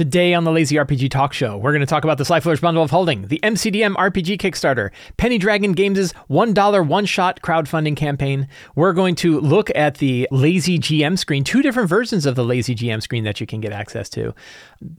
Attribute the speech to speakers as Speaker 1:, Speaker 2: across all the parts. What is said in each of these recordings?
Speaker 1: Today on the Lazy RPG Talk Show, we're going to talk about the Sly Flourish Bundle of Holding, the MCDM RPG Kickstarter, Penny Dragon Games' $1 one shot crowdfunding campaign. We're going to look at the Lazy GM screen, two different versions of the Lazy GM screen that you can get access to.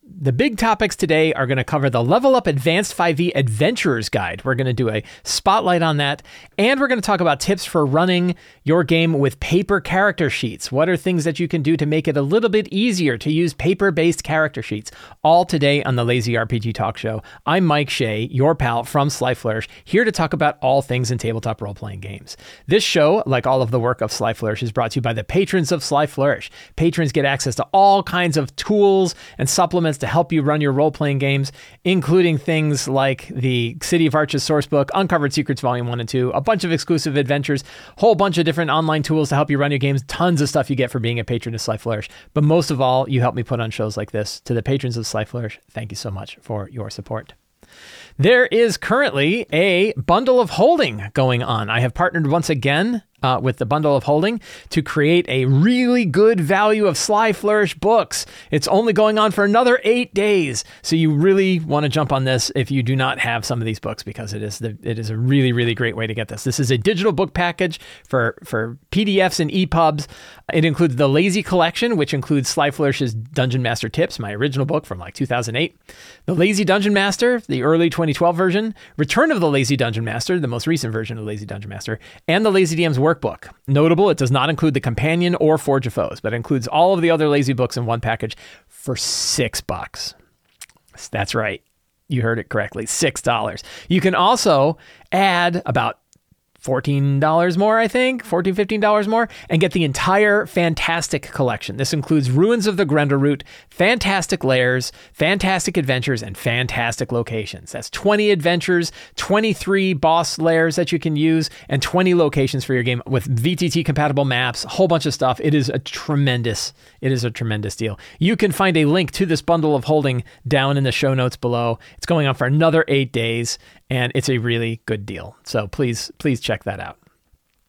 Speaker 1: The big topics today are going to cover the Level Up Advanced 5e Adventurers Guide. We're going to do a spotlight on that, and we're going to talk about tips for running your game with paper character sheets. What are things that you can do to make it a little bit easier to use paper based character sheets? All today on the Lazy RPG Talk Show. I'm Mike Shea, your pal from Sly Flourish, here to talk about all things in tabletop role playing games. This show, like all of the work of Sly Flourish, is brought to you by the patrons of Sly Flourish. Patrons get access to all kinds of tools and supplements to help you run your role playing games, including things like the City of Arches sourcebook, Uncovered Secrets Volume 1 and 2, a bunch of exclusive adventures, whole bunch of different online tools to help you run your games, tons of stuff you get for being a patron of Sly Flourish. But most of all, you help me put on shows like this. To the patrons of Sly Flourish, thank you so much for your support. There is currently a bundle of holding going on. I have partnered once again uh, with the bundle of holding to create a really good value of Sly Flourish books. It's only going on for another eight days, so you really want to jump on this if you do not have some of these books because it is the it is a really really great way to get this. This is a digital book package for for PDFs and EPUBs. It includes the Lazy Collection, which includes Sly Flourish's Dungeon Master Tips, my original book from like 2008, the Lazy Dungeon Master, the early 2012 version, Return of the Lazy Dungeon Master, the most recent version of Lazy Dungeon Master, and the Lazy DM's workbook. Notable, it does not include the Companion or Forge of Foes, but includes all of the other Lazy books in one package for six bucks. That's right. You heard it correctly. $6. You can also add about $14 more, I think, $14, $15 more, and get the entire Fantastic collection. This includes Ruins of the Route, Fantastic Lairs, Fantastic Adventures, and Fantastic Locations. That's 20 adventures, 23 boss lairs that you can use, and 20 locations for your game with VTT compatible maps, a whole bunch of stuff. It is a tremendous, it is a tremendous deal. You can find a link to this bundle of holding down in the show notes below. It's going on for another eight days, and it's a really good deal. So please, please check that out.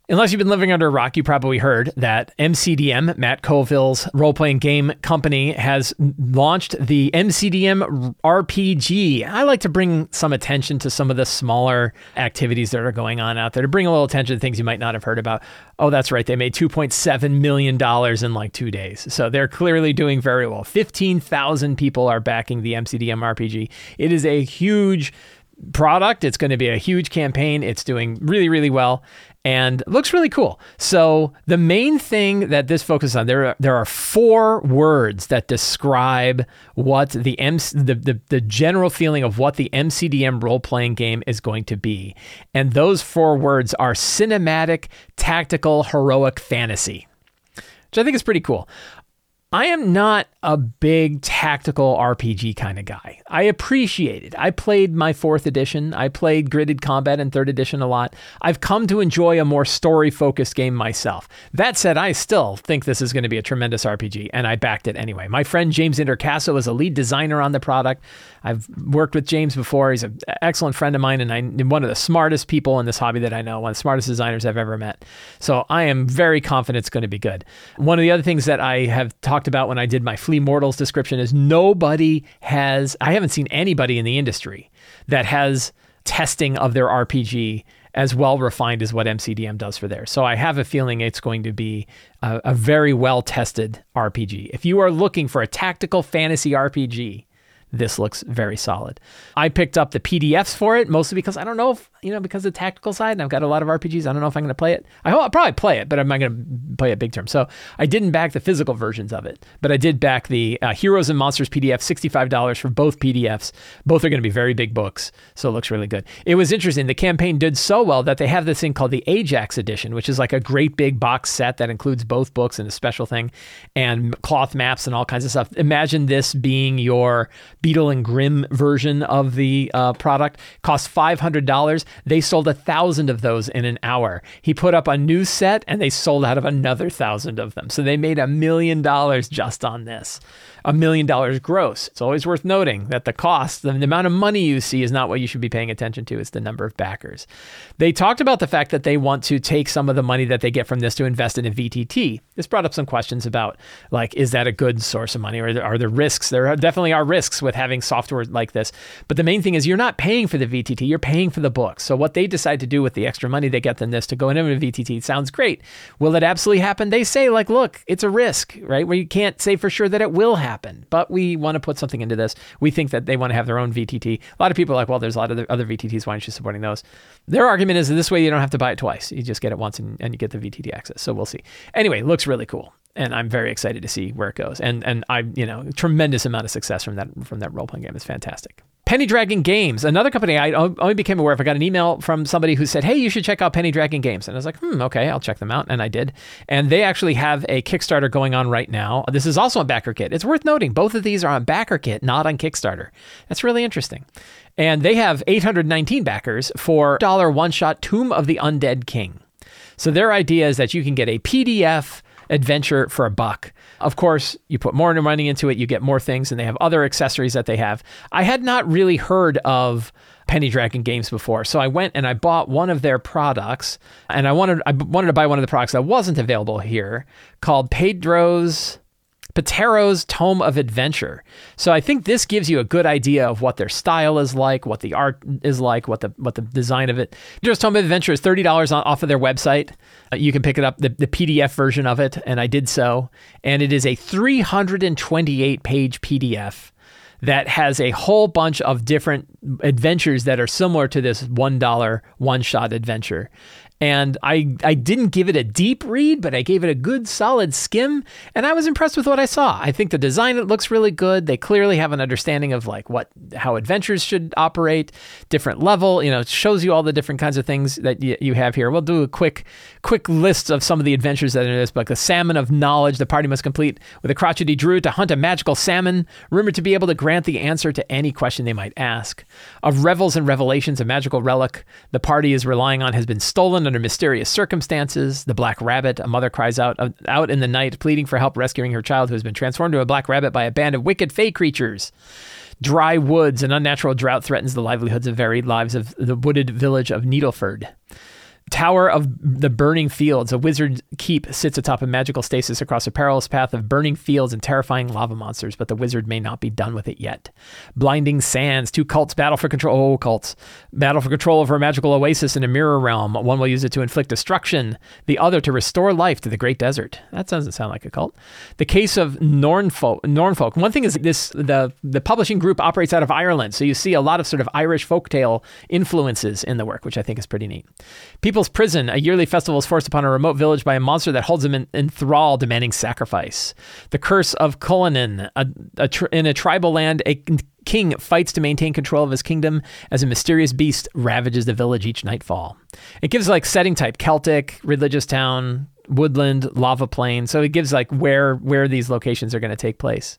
Speaker 1: Unless you've been living under a rock, you probably heard that MCDM, Matt Colville's role playing game company, has launched the MCDM RPG. I like to bring some attention to some of the smaller activities that are going on out there to bring a little attention to things you might not have heard about. Oh, that's right. They made $2.7 million in like two days. So they're clearly doing very well. 15,000 people are backing the MCDM RPG. It is a huge product. It's going to be a huge campaign. It's doing really, really well and looks really cool. So the main thing that this focuses on there are, there are four words that describe what the, MC, the, the the general feeling of what the MCDM role playing game is going to be, and those four words are cinematic, tactical, heroic fantasy, which I think is pretty cool. I am not a big tactical RPG kind of guy. I appreciate it. I played my fourth edition. I played Gridded Combat in third edition a lot. I've come to enjoy a more story focused game myself. That said, I still think this is going to be a tremendous RPG, and I backed it anyway. My friend James Introcaso is a lead designer on the product. I've worked with James before. He's an excellent friend of mine, and I'm one of the smartest people in this hobby that I know, one of the smartest designers I've ever met. So I am very confident it's going to be good. One of the other things that I have talked talked about when I did my Flee Mortals description is nobody has, I haven't seen anybody in the industry that has testing of their RPG as well refined as what MCDM does for theirs. So I have a feeling it's going to be a, a very well tested RPG. If you are looking for a tactical fantasy RPG, this looks very solid. I picked up the PDFs for it mostly because I don't know if, you know, because of the tactical side, and I've got a lot of RPGs. I don't know if I'm going to play it. I hope I'll probably play it, but I'm not going to play it big term. So I didn't back the physical versions of it, but I did back the uh, Heroes and Monsters PDF, $65 for both PDFs. Both are going to be very big books, so it looks really good. It was interesting. The campaign did so well that they have this thing called the Ajax Edition, which is like a great big box set that includes both books and a special thing and cloth maps and all kinds of stuff. Imagine this being your Beadle and Grimm version of the uh, product. Costs five hundred dollars. They sold a thousand of those in an hour. He put up a new set, and they sold out of another thousand of them. So they made a million dollars just on this. A million dollars gross. It's always worth noting that the cost, the, amount of money you see, is not what you should be paying attention to. It's the number of backers. They talked about the fact that they want to take some of the money that they get from this to invest in a VTT. This brought up some questions about, like, is that a good source of money or are there risks? There are, definitely are risks with having software like this. But the main thing is you're not paying for the VTT, you're paying for the book. So what they decide to do with the extra money they get than this to go into a VTT sounds great. Will it absolutely happen? They say, like, look, it's a risk, right? Where you can't say for sure that it will happen, but we want to put something into this. We think that they want to have their own VTT. A lot of people are like, well, there's a lot of other VTTs. Why aren't you supporting those? Their argument is that this way you don't have to buy it twice. You just get it once and, and you get the VTT access. So we'll see. Anyway, looks really cool and I'm very excited to see where it goes. And and I you know tremendous amount of success from that from that role playing game. It's fantastic. Penny Dragon Games, another company I only became aware of. I got an email from somebody who said, "Hey, you should check out Penny Dragon Games," and I was like, "Hmm, okay, I'll check them out," and I did. And they actually have a Kickstarter going on right now. This is also on BackerKit. It's worth noting both of these are on BackerKit, not on Kickstarter. That's really interesting. And they have 819 backers for dollar one shot Tomb of the Undead King. So their idea is that you can get a PDF adventure for a buck. Of course, you put more money into it, you get more things, and they have other accessories that they have. I had not really heard of Penny Dragon games before, so I went and I bought one of their products, and I wanted I wanted to buy one of the products that wasn't available here called Pedro's Petero's Tome of Adventure. So I think this gives you a good idea of what their style is like, what the art is like, what the what the design of it. Petero's Tome of Adventure is thirty dollars off of their website. Uh, you can pick it up the, the PDF version of it, and I did so. And it is a three hundred and twenty eight page PDF that has a whole bunch of different adventures that are similar to this $1 one shot adventure and I I didn't give it a deep read, but I gave it a good solid skim, and I was impressed with what I saw. I think the design it looks really good. They clearly have an understanding of like what how adventures should operate, different level. You know, it shows you all the different kinds of things that y- you have here. We'll do a quick quick list of some of the adventures that are in this book. The Salmon of Knowledge. The party must complete with a crotchety druid to hunt a magical salmon, rumored to be able to grant the answer to any question they might ask. Of Revels and Revelations, a magical relic the party is relying on has been stolen under mysterious circumstances. The black rabbit, a mother cries out uh, out in the night, pleading for help rescuing her child who has been transformed to a black rabbit by a band of wicked fey creatures. Dry woods, an unnatural drought threatens the livelihoods of varied lives of the wooded village of Needleford. Tower of the Burning Fields. A wizard keep sits atop a magical stasis across a perilous path of burning fields and terrifying lava monsters, but the wizard may not be done with it yet. Blinding Sands. Two cults battle for control. Oh, cults. Battle for control over a magical oasis in a mirror realm. One will use it to inflict destruction, the other to restore life to the great desert. That doesn't sound like a cult. The case of Nornfolk. Nornfolk. One thing is this the, the publishing group operates out of Ireland, so you see a lot of sort of Irish folktale influences in the work, which I think is pretty neat. People Prison, a yearly festival is forced upon a remote village by a monster that holds them in, in thrall, demanding sacrifice. The Curse of Cullinan, a, a tr- in a tribal land, a king fights to maintain control of his kingdom as a mysterious beast ravages the village each nightfall. It gives like setting type Celtic, religious town, woodland, lava plain. So it gives like where where these locations are going to take place.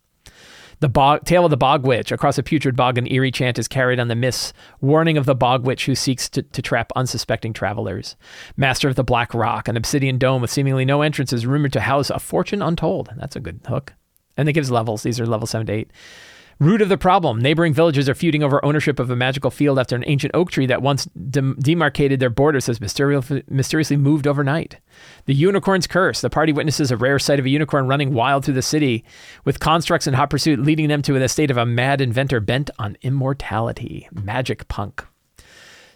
Speaker 1: The bog, tale of the bog witch. Across a putrid bog, an eerie chant is carried on the mists, warning of the bog witch who seeks to, to trap unsuspecting travelers. Master of the Black Rock, an obsidian dome with seemingly no entrance, is rumored to house a fortune untold. That's a good hook. And it gives levels. These are level 7 to 8. Root of the problem. Neighboring villages are feuding over ownership of a magical field after an ancient oak tree that once dem- demarcated their borders has mysteriously moved overnight. The unicorn's curse. The party witnesses a rare sight of a unicorn running wild through the city, with constructs in hot pursuit leading them to the estate of a mad inventor bent on immortality. Magic punk.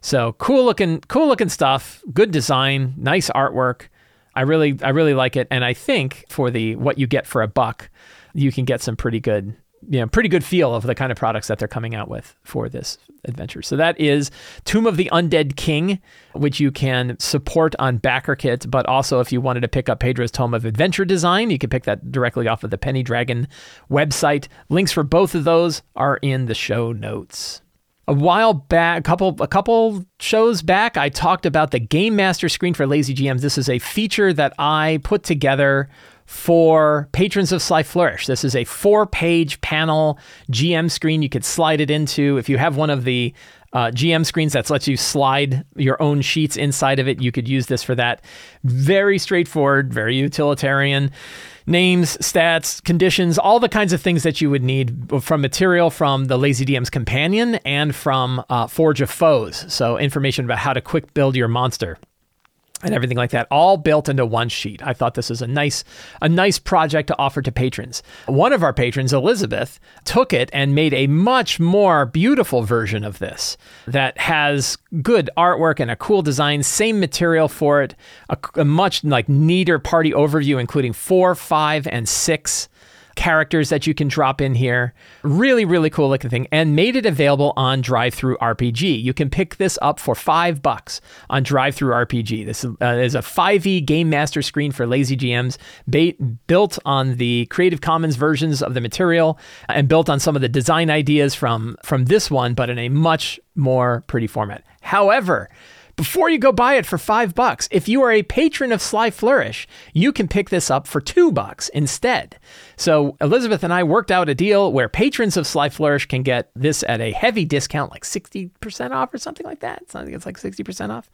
Speaker 1: So cool looking, cool looking stuff. Good design, nice artwork. I really, I really like it, and I think for the what you get for a buck, you can get some pretty good you know, pretty good feel of the kind of products that they're coming out with for this adventure. So that is Tomb of the Undead King, which you can support on BackerKit, but also if you wanted to pick up Pedro's Tome of Adventure Design, you can pick that directly off of the Penny Dragon website. Links for both of those are in the show notes. A while back, a couple a couple shows back, I talked about the Game Master screen for Lazy GMs. This is a feature that I put together for patrons of Sly Flourish. This is a four page panel GM screen you could slide it into. If you have one of the uh, GM screens that lets you slide your own sheets inside of it, you could use this for that. Very straightforward, very utilitarian. Names, stats, conditions, all the kinds of things that you would need from material from the Lazy DM's companion and from uh, Forge of Foes. So, information about how to quick build your monster and everything like that all built into one sheet. I thought this was a nice a nice project to offer to patrons. One of our patrons, Elizabeth, took it and made a much more beautiful version of this that has good artwork and a cool design, same material for it, a, a much like neater party overview including 4, 5 and 6 characters that you can drop in here. Really, really cool looking thing, and made it available on DriveThruRPG. You can pick this up for five bucks on DriveThruRPG. This uh, is a 5e Game Master screen for lazy GMs, built on the Creative Commons versions of the material and built on some of the design ideas from from this one, but in a much more pretty format. However, before you go buy it for five bucks. If you are a patron of Sly Flourish, you can pick this up for two bucks instead. So Elizabeth and I worked out a deal where patrons of Sly Flourish can get this at a heavy discount, like 60% off or something like that. I think it's like 60% off.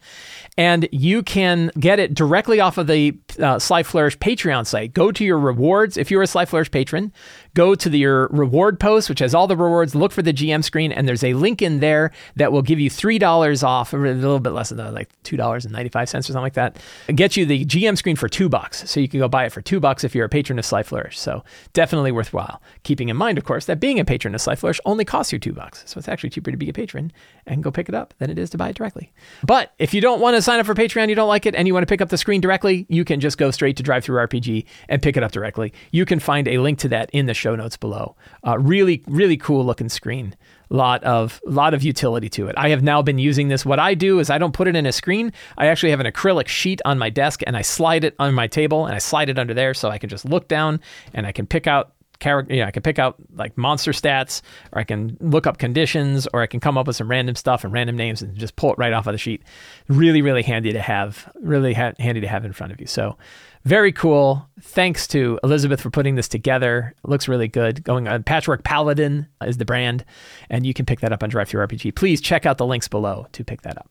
Speaker 1: And you can get it directly off of the uh, Sly Flourish Patreon site. Go to your rewards. If you're a Sly Flourish patron, go to the, your reward post, which has all the rewards. Look for the GM screen, and there's a link in there that will give you $3 off, a little bit less than that, like $2.95 or something like that. Get you the GM screen for two bucks. So you can go buy it for two bucks if you're a patron of Sly Flourish. So definitely worthwhile. Keeping in mind, of course, that being a patron of Sly Flourish only costs you two bucks. So it's actually cheaper to be a patron and go pick it up than it is to buy it directly. But if you don't want to sign up for Patreon, you don't like it, and you want to pick up the screen directly, you can just go straight to DriveThruRPG and pick it up directly. You can find a link to that in the show notes below. Uh, really, really cool looking screen lot of lot of utility to it. I have now been using this. What I do is I don't put it in a screen. I actually have an acrylic sheet on my desk and I slide it on my table and I slide it under there so I can just look down and I can pick out character yeah, I can pick out like monster stats or I can look up conditions or I can come up with some random stuff and random names and just pull it right off of the sheet. Really really handy to have, really ha- handy to have in front of you. So very cool. Thanks to Elizabeth for putting this together. It looks really good. Going on Patchwork Paladin is the brand, and you can pick that up on DriveThruRPG. Please check out the links below to pick that up.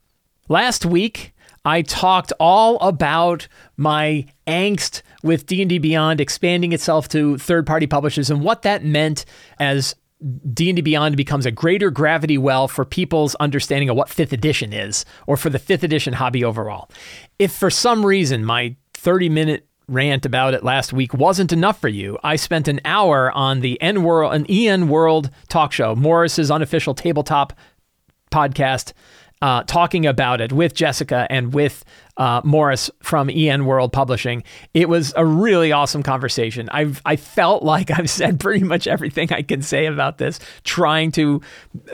Speaker 1: Last week, I talked all about my angst with D&D Beyond expanding itself to third-party publishers and what that meant as D&D Beyond becomes a greater gravity well for people's understanding of what 5th edition is or for the 5th edition hobby overall. If for some reason my 30 minute rant about it last week wasn't enough for you, I spent an hour on the EN World, an EN World talk show, Morrus's unofficial tabletop podcast uh, talking about it with Jessica and with uh, Morrus from EN World Publishing. It was a really awesome conversation. I've I felt like I've said pretty much everything I can say about this, trying to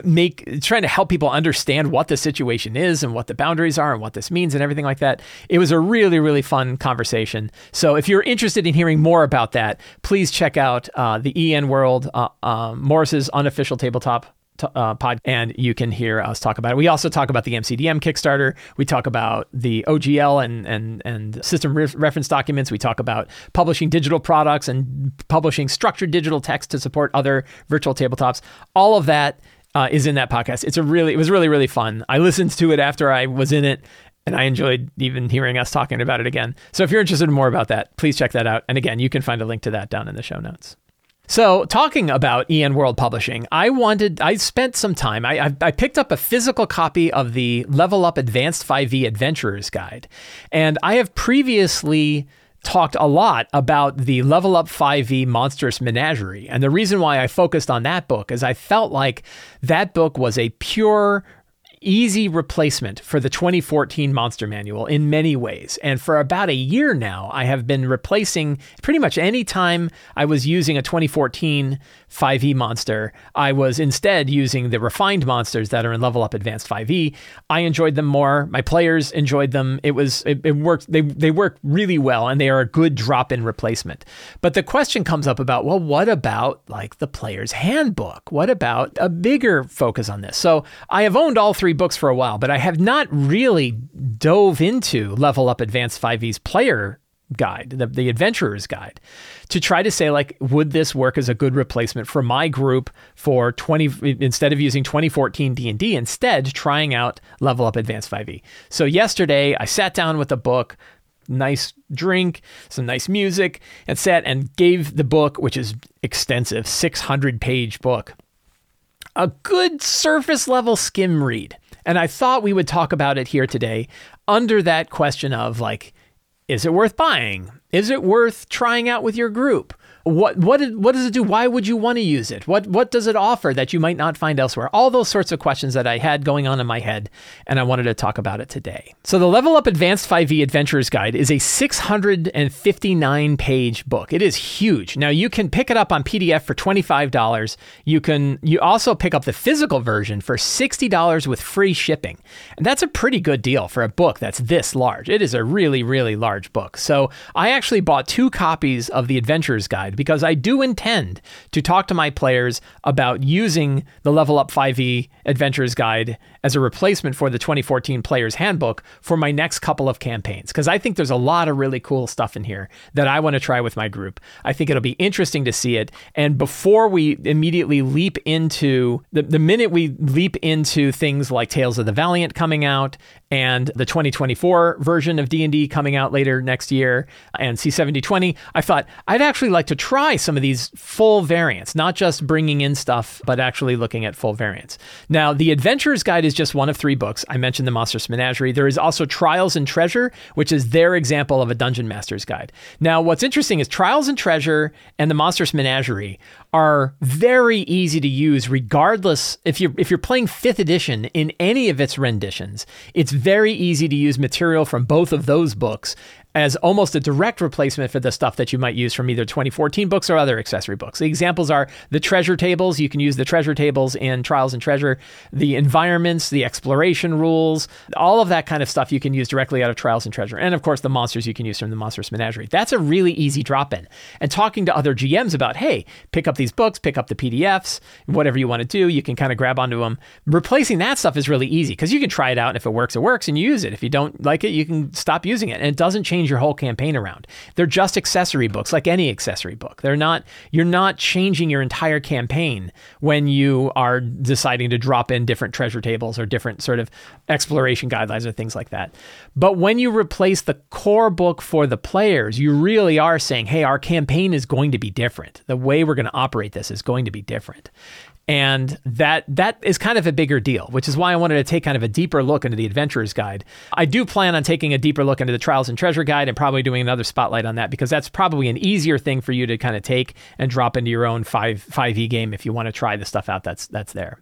Speaker 1: make trying to help people understand what the situation is and what the boundaries are and what this means and everything like that. It was a really really fun conversation. So if you're interested in hearing more about that, please check out uh, the EN World uh, um, Morrus's unofficial tabletop uh, pod, and you can hear us talk about it. We also talk about the MCDM Kickstarter. We talk about the OGL and and and system re- reference documents. We talk about publishing digital products and publishing structured digital text to support other virtual tabletops. All of that uh, is in that podcast. It's a really it was really really fun. I listened to it after I was in it. And I enjoyed even hearing us talking about it again. So if you're interested in more about that, please check that out. And again, you can find a link to that down in the show notes. So, talking about EN World Publishing, I wanted, I spent some time, I, I, I, picked up a physical copy of the Level Up Advanced 5e Adventurer's Guide. And I have previously talked a lot about the Level Up 5e Monstrous Menagerie. And the reason why I focused on that book is I felt like that book was a pure easy replacement for the 2014 Monster Manual in many ways. And for about a year now, I have been replacing pretty much any time I was using a 2014 5e monster, I was instead using the refined monsters that are in Level Up Advanced 5e. I enjoyed them more. My players enjoyed them. It was it, it worked. They they work really well, and they are a good drop-in replacement. But the question comes up about well, what about like the player's handbook? What about a bigger focus on this? So I have owned all three books for a while, but I have not really dove into Level Up Advanced 5e's player guide, the, the adventurer's guide, to try to say like, would this work as a good replacement for my group for 20 instead of using 2014 D&D, instead trying out Level Up Advanced 5e. So yesterday I sat down with a book, nice drink, some nice music, and sat and gave the book, which is extensive, 600 page book, a good surface level skim read. And I thought we would talk about it here today under that question of like, is it worth buying? Is it worth trying out with your group? What what what does it do? Why would you want to use it? What what does it offer that you might not find elsewhere? All those sorts of questions that I had going on in my head, and I wanted to talk about it today. So the Level Up Advanced 5e Adventurers Guide is a 659 page book. It is huge. Now you can pick it up on PDF for $25. You can you also pick up the physical version for $60 with free shipping. And that's a pretty good deal for a book that's this large. It is a really really large book. So I actually bought two copies of the Adventurers Guide guide because I do intend to talk to my players about using the Level Up 5e Adventures Guide as a replacement for the 2014 Player's Handbook for my next couple of campaigns because I think there's a lot of really cool stuff in here that I want to try with my group. I think it'll be interesting to see it. And before we immediately leap into the, the minute we leap into things like Tales of the Valiant coming out and the 2024 version of D&D coming out later next year and C7020, I thought I'd actually like to try some of these full variants, not just bringing in stuff, but actually looking at full variants. Now, the Adventurer's Guide is just one of three books. I mentioned the Monstrous Menagerie. There is also Trials and Treasure, which is their example of a Dungeon Master's Guide. Now, what's interesting is Trials and Treasure and the Monstrous Menagerie are very easy to use regardless if you're if you're playing 5th edition in any of its renditions. It's very easy to use material from both of those books as almost a direct replacement for the stuff that you might use from either 2014 books or other accessory books. The examples are the treasure tables. You can use the treasure tables in Trials and Treasure, the environments, the exploration rules, all of that kind of stuff you can use directly out of Trials and Treasure. And of course, the monsters you can use from the Monstrous Menagerie. That's a really easy drop in. And talking to other GMs about, hey, pick up these books, pick up the PDFs, whatever you want to do, you can kind of grab onto them. Replacing that stuff is really easy because you can try it out. And if it works, it works and you use it. If you don't like it, you can stop using it. And it doesn't change change your whole campaign around. They're just accessory books, like any accessory book. They're not you're not changing your entire campaign when you are deciding to drop in different treasure tables or different sort of exploration guidelines or things like that. But when you replace the core book for the players, you really are saying, "Hey, our campaign is going to be different. The way we're going to operate this is going to be different." And that that is kind of a bigger deal, which is why I wanted to take kind of a deeper look into the Adventurer's Guide. I do plan on taking a deeper look into the Trials and Treasure Guide and probably doing another spotlight on that because that's probably an easier thing for you to kind of take and drop into your own five five E game if you want to try the stuff out that's that's there.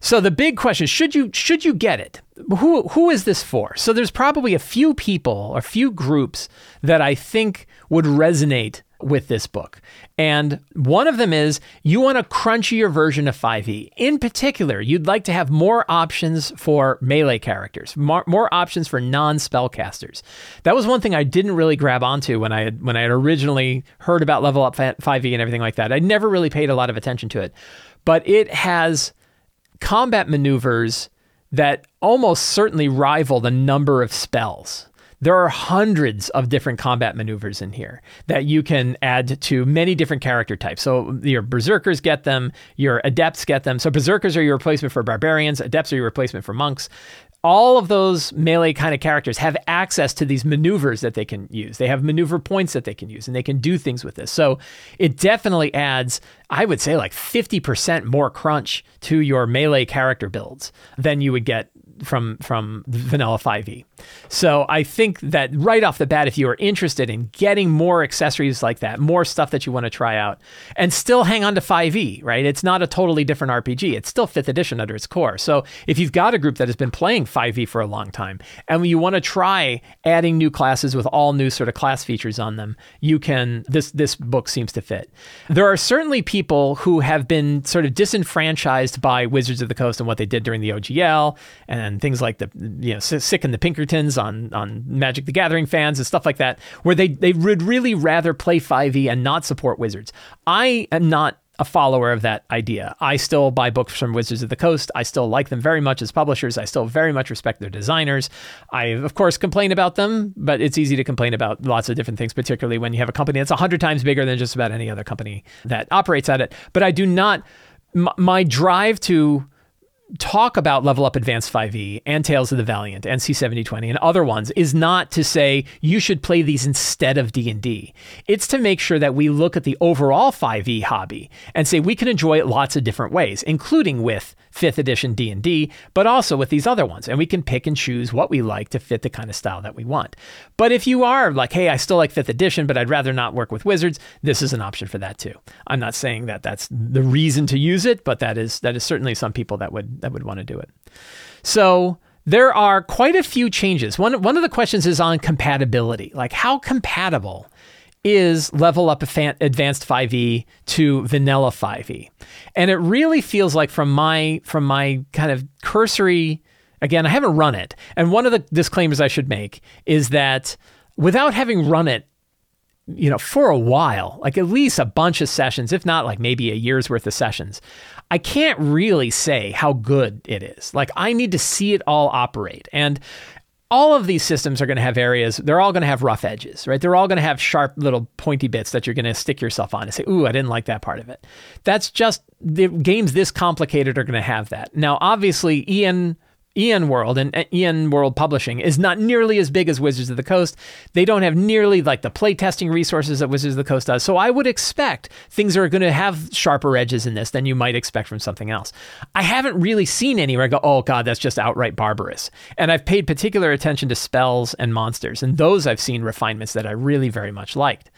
Speaker 1: So the big question should you should you get it? Who who is this for? So there's probably a few people or a few groups that I think would resonate with this book. And one of them is you want a crunchier version of 5e. In particular, you'd like to have more options for melee characters, more, more options for non-spellcasters. That was one thing I didn't really grab onto when I had, when I had originally heard about Level Up 5e and everything like that. I never really paid a lot of attention to it. But it has combat maneuvers that almost certainly rival the number of spells. There are hundreds of different combat maneuvers in here that you can add to many different character types. So your berserkers get them, your adepts get them. So berserkers are your replacement for barbarians, adepts are your replacement for monks all of those melee kind of characters have access to these maneuvers that they can use. They have maneuver points that they can use and they can do things with this. So it definitely adds, I would say, like 50% more crunch to your melee character builds than you would get from from vanilla 5e. So I think that right off the bat, if you are interested in getting more accessories like that, more stuff that you want to try out, and still hang on to 5e, right? It's not a totally different RPG. It's still fifth edition under its core. So if you've got a group that has been playing 5e for a long time, and you want to try adding new classes with all new sort of class features on them, you can. This this book seems to fit. There are certainly people who have been sort of disenfranchised by Wizards of the Coast and what they did during the OGL and and things like the you know Sick and the Pinkertons on on Magic the Gathering fans and stuff like that, where they they would really rather play 5e and not support Wizards. I am not a follower of that idea. I still buy books from Wizards of the Coast. I still like them very much as publishers. I still very much respect their designers. I, of course, complain about them, but it's easy to complain about lots of different things, particularly when you have a company that's 100 times bigger than just about any other company that operates at it. But I do not, m- my drive to talk about Level Up Advanced 5e and Tales of the Valiant and C7020 and other ones is not to say you should play these instead of D&D. It's to make sure that we look at the overall 5e hobby and say we can enjoy it lots of different ways, including with 5th edition D&D, but also with these other ones. And we can pick and choose what we like to fit the kind of style that we want. But if you are like, hey, I still like 5th edition, but I'd rather not work with wizards, this is an option for that too. I'm not saying that that's the reason to use it, but that is that is certainly some people that would that would want to do it. So there are quite a few changes. One one of the questions is on compatibility. Like how compatible is level up advanced 5e to vanilla 5e and it really feels like from my from my kind of cursory again i haven't run it and one of the disclaimers i should make is that without having run it you know for a while like at least a bunch of sessions if not like maybe a year's worth of sessions i can't really say how good it is like i need to see it all operate and all of these systems are going to have areas, they're all going to have rough edges, right? They're all going to have sharp little pointy bits that you're going to stick yourself on and say, ooh, I didn't like that part of it. That's just the games this complicated are going to have that. Now, obviously, EN EN World and EN World Publishing is not nearly as big as Wizards of the Coast. They don't have nearly like the playtesting resources that Wizards of the Coast does. So I would expect things are going to have sharper edges in this than you might expect from something else. I haven't really seen anywhere I go, oh God, that's just outright barbarous. And I've paid particular attention to spells and monsters, and those I've seen refinements that I really very much liked.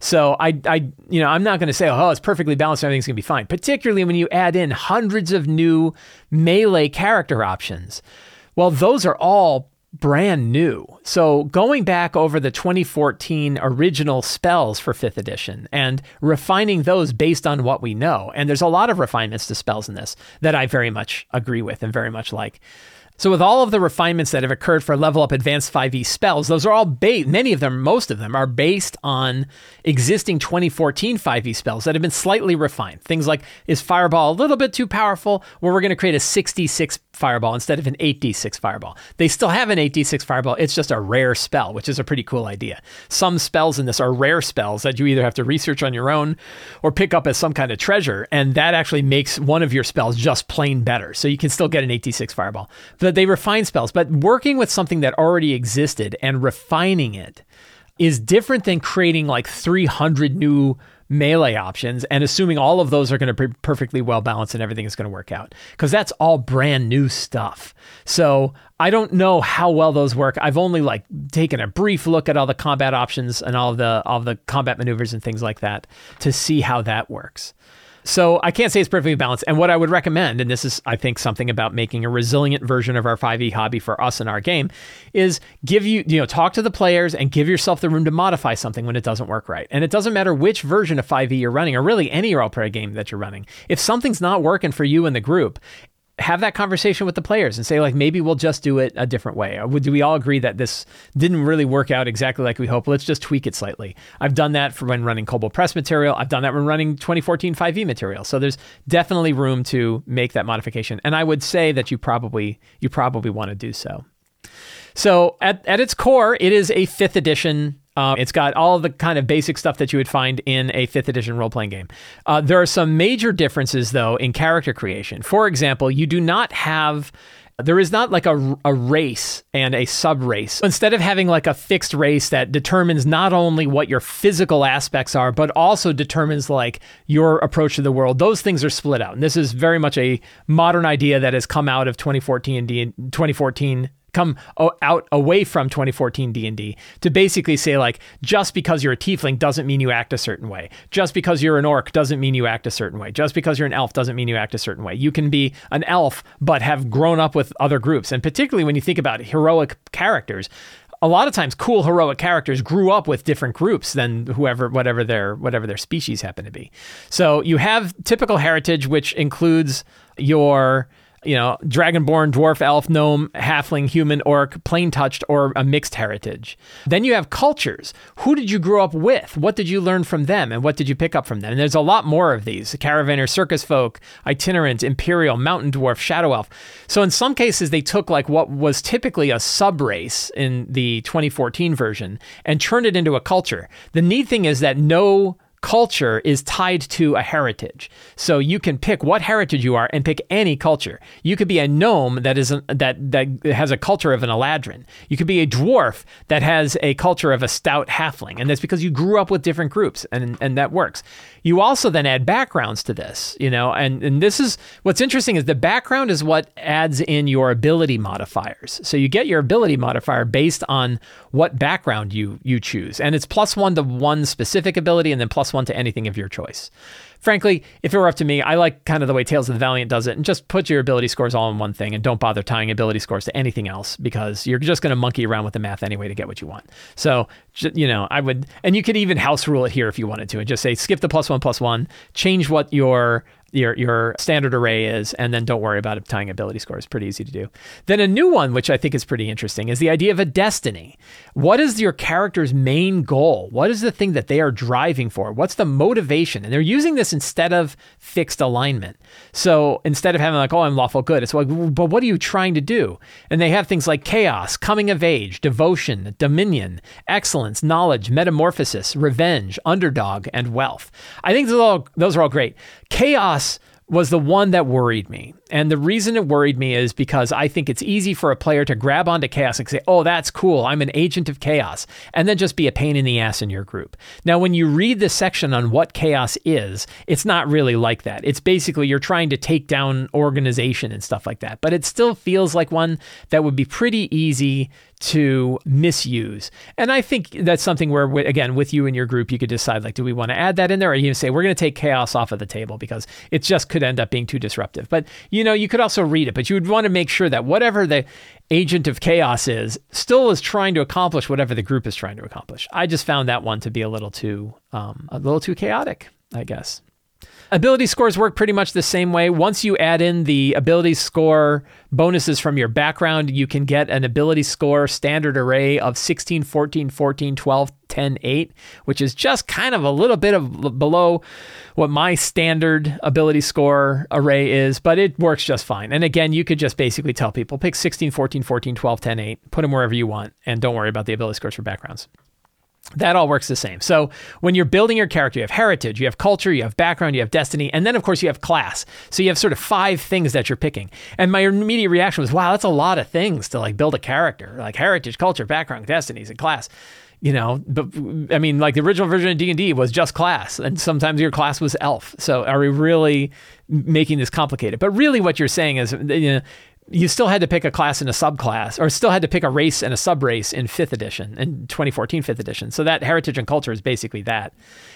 Speaker 1: So I, I, you know, I'm not going to say, oh, it's perfectly balanced, everything's going to be fine. Particularly when you add in hundreds of new melee character options. Well, those are all brand new. So going back over the 2014 original spells for 5th edition and refining those based on what we know. And there's a lot of refinements to spells in this that I very much agree with and very much like. So, with all of the refinements that have occurred for level up advanced 5e spells, those are all many of them, most of them, are based on existing 2014 5e spells that have been slightly refined. Things like, is Fireball a little bit too powerful? Well, we're going to create a 66 Fireball instead of an 8d6 Fireball. They still have an 8d6 Fireball, it's just a rare spell, which is a pretty cool idea. Some spells in this are rare spells that you either have to research on your own or pick up as some kind of treasure, and that actually makes one of your spells just plain better. So, you can still get an 8d6 Fireball. But they refine spells, but working with something that already existed and refining it is different than creating like 300 new melee options and assuming all of those are going to be perfectly well balanced and everything is going to work out because that's all brand new stuff. So I don't know how well those work. I've only like taken a brief look at all the combat options and all the all the combat maneuvers and things like that to see how that works. So I can't say it's perfectly balanced. And what I would recommend, and this is, I think, something about making a resilient version of our 5e hobby for us in our game, is give you, you know, talk to the players and give yourself the room to modify something when it doesn't work right. And it doesn't matter which version of 5e you're running, or really any role play game that you're running. If something's not working for you in the group, have that conversation with the players and say like maybe we'll just do it a different way. Uh, or do we all agree that this didn't really work out exactly like we hoped? Let's just tweak it slightly. I've done that for when running Kobold Press material. I've done that when running 2014 5e material. So there's definitely room to make that modification. And I would say that you probably you probably want to do so. So at, at its core, it is a fifth edition um, it's got all the kind of basic stuff that you would find in a fifth edition role playing game. Uh, there are some major differences, though, in character creation. For example, you do not have there is not like a, a race and a sub race. Instead of having like a fixed race that determines not only what your physical aspects are, but also determines like your approach to the world, those things are split out. And this is very much a modern idea that has come out of 2014 D- 2014 come out away from 2014 D&D to basically say like just because you're a tiefling doesn't mean you act a certain way. Just because you're an orc doesn't mean you act a certain way. Just because you're an elf doesn't mean you act a certain way. You can be an elf but have grown up with other groups. And particularly when you think about heroic characters, a lot of times cool heroic characters grew up with different groups than whoever whatever their whatever their species happen to be. So you have typical heritage which includes your you know, dragonborn, dwarf, elf, gnome, halfling, human, orc, planetouched, or a mixed heritage. Then you have cultures. Who did you grow up with? What did you learn from them? And what did you pick up from them? And there's a lot more of these caravaner, circus folk, itinerant, imperial, mountain dwarf, shadow elf. So in some cases, they took like what was typically a sub race in the 2014 version and turned it into a culture. The neat thing is that no culture is tied to a heritage. So you can pick what heritage you are and pick any culture. You could be a gnome that is that that has a culture of an Eladrin. You could be a dwarf that has a culture of a stout halfling, and that's because you grew up with different groups, and and that works. You also then add backgrounds to this, you know, and and this is what's interesting is the background is what adds in your ability modifiers. So you get your ability modifier based on what background you you choose, and it's plus one to one specific ability, and then plus one to anything of your choice. Frankly, if it were up to me, I like kind of the way Tales of the Valiant does it, and just put your ability scores all in one thing, and don't bother tying ability scores to anything else because you're just going to monkey around with the math anyway to get what you want. So, you know, I would, and you could even house rule it here if you wanted to, and just say skip the plus one plus one, change what your your your standard array is, and then don't worry about tying ability scores. Pretty easy to do. Then a new one, which I think is pretty interesting, is the idea of a destiny. What is your character's main goal? What is the thing that they are driving for? What's the motivation? And they're using this instead of fixed alignment. So instead of having like, oh, I'm lawful good, it's like, but what are you trying to do? And they have things like chaos, coming of age, devotion, dominion, excellence, knowledge, metamorphosis, revenge, underdog, and wealth. I think those are all, those are all great. Chaos was the one that worried me. And the reason it worried me is because I think it's easy for a player to grab onto chaos and say, oh, that's cool. I'm an agent of chaos. And then just be a pain in the ass in your group. Now, when you read the section on what chaos is, it's not really like that. It's basically you're trying to take down organization and stuff like that. But it still feels like one that would be pretty easy to misuse. And I think that's something where, again, with you and your group, you could decide like, do we want to add that in there, or you say we're going to take chaos off of the table because it just could end up being too disruptive. But you know, you could also read it, but you would want to make sure that whatever the agent of chaos is still is trying to accomplish whatever the group is trying to accomplish. I just found that one to be a little too, um, a little too chaotic, I guess. Ability scores work pretty much the same way. Once you add in the ability score bonuses from your background, you can get an ability score standard array of 16, 14, 14, 12, 10, 8, which is just kind of a little bit of below what my standard ability score array is, but it works just fine. And again, you could just basically tell people pick 16, 14, 14, 12, 10, 8, put them wherever you want, and don't worry about the ability scores for backgrounds that all works the same. So when you're building your character, you have heritage, you have culture, you have background, you have destiny, and then of course you have class. So you have sort of five things that you're picking. And my immediate reaction was, wow, that's a lot of things to like build a character, like heritage, culture, background, destinies, and class. You know, but I mean, like the original version of D and D was just class, and sometimes your class was elf. So are we really making this complicated? But really, what you're saying is, you know, you still had to pick a class and a subclass, or still had to pick a race and a subrace in fifth edition, in 2014 fifth edition. So that heritage and culture is basically that.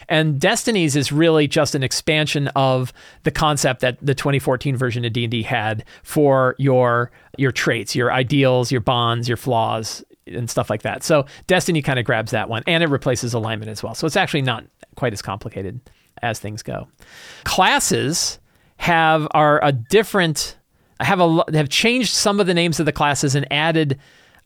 Speaker 1: And Destinies is really just an expansion of the concept that the 2014 version of D&D had for your your traits, your ideals, your bonds, your flaws, and stuff like that. So Destiny kind of grabs that one, and it replaces alignment as well. So it's actually not quite as complicated as things go. Classes have are a different have a have changed some of the names of the classes and added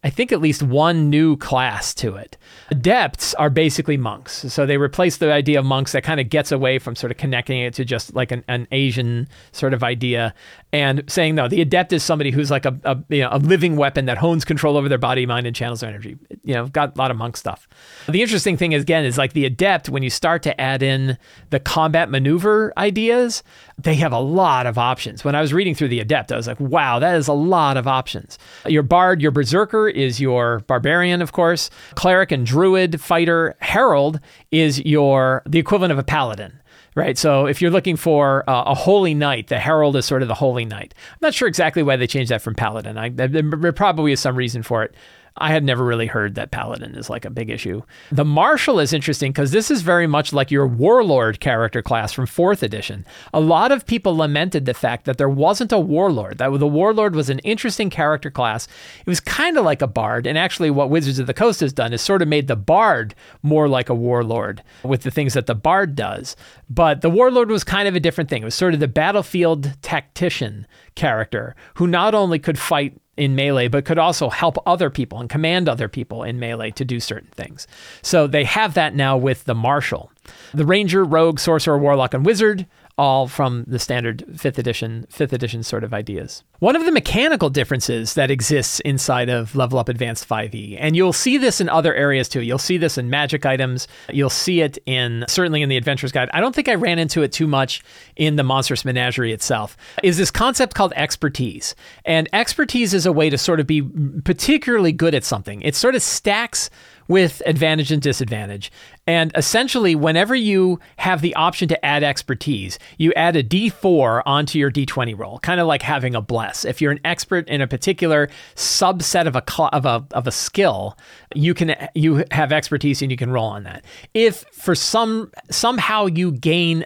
Speaker 1: I think at least one new class to it. Adepts are basically monks. So they replace the idea of monks that kind of gets away from sort of connecting it to just like an, an Asian sort of idea and saying, no, the adept is somebody who's like a, a, you know, a living weapon that hones control over their body, mind, and channels their energy. You know, got a lot of monk stuff. The interesting thing is, again, is like the adept, when you start to add in the combat maneuver ideas, they have a lot of options. When I was reading through the adept, I was like, wow, that is a lot of options. Your bard, your berserker is your barbarian, of course. Cleric and druid, fighter, herald is your the equivalent of a paladin right? So if you're looking for uh, a holy knight, the herald is sort of the holy knight. I'm not sure exactly why they changed that from paladin. I, there probably is some reason for it. I had never really heard that paladin is like a big issue. The marshal is interesting because this is very much like your warlord character class from fourth edition. A lot of people lamented the fact that there wasn't a warlord. That the warlord was an interesting character class. It was kind of like a bard, and actually, what Wizards of the Coast has done is sort of made the bard more like a warlord with the things that the bard does. But the warlord was kind of a different thing. It was sort of the battlefield tactician character who not only could fight in melee, but could also help other people and command other people in melee to do certain things. So they have that now with the Marshal. The Ranger, Rogue, Sorcerer, Warlock, and Wizard all from the standard fifth edition fifth edition sort of ideas. One of the mechanical differences that exists inside of Level Up Advanced 5e, and you'll see this in other areas too. You'll see this in magic items. You'll see it in certainly in the Adventurer's Guide. I don't think I ran into it too much in the Monstrous Menagerie itself. Is this concept called expertise? And expertise is a way to sort of be particularly good at something. It sort of stacks with advantage and disadvantage. And essentially, whenever you have the option to add expertise, you add a d4 onto your d20 roll, kind of like having a bless. If you're an expert in a particular subset of a of a of a skill, you can you have expertise and you can roll on that. If for some somehow you gain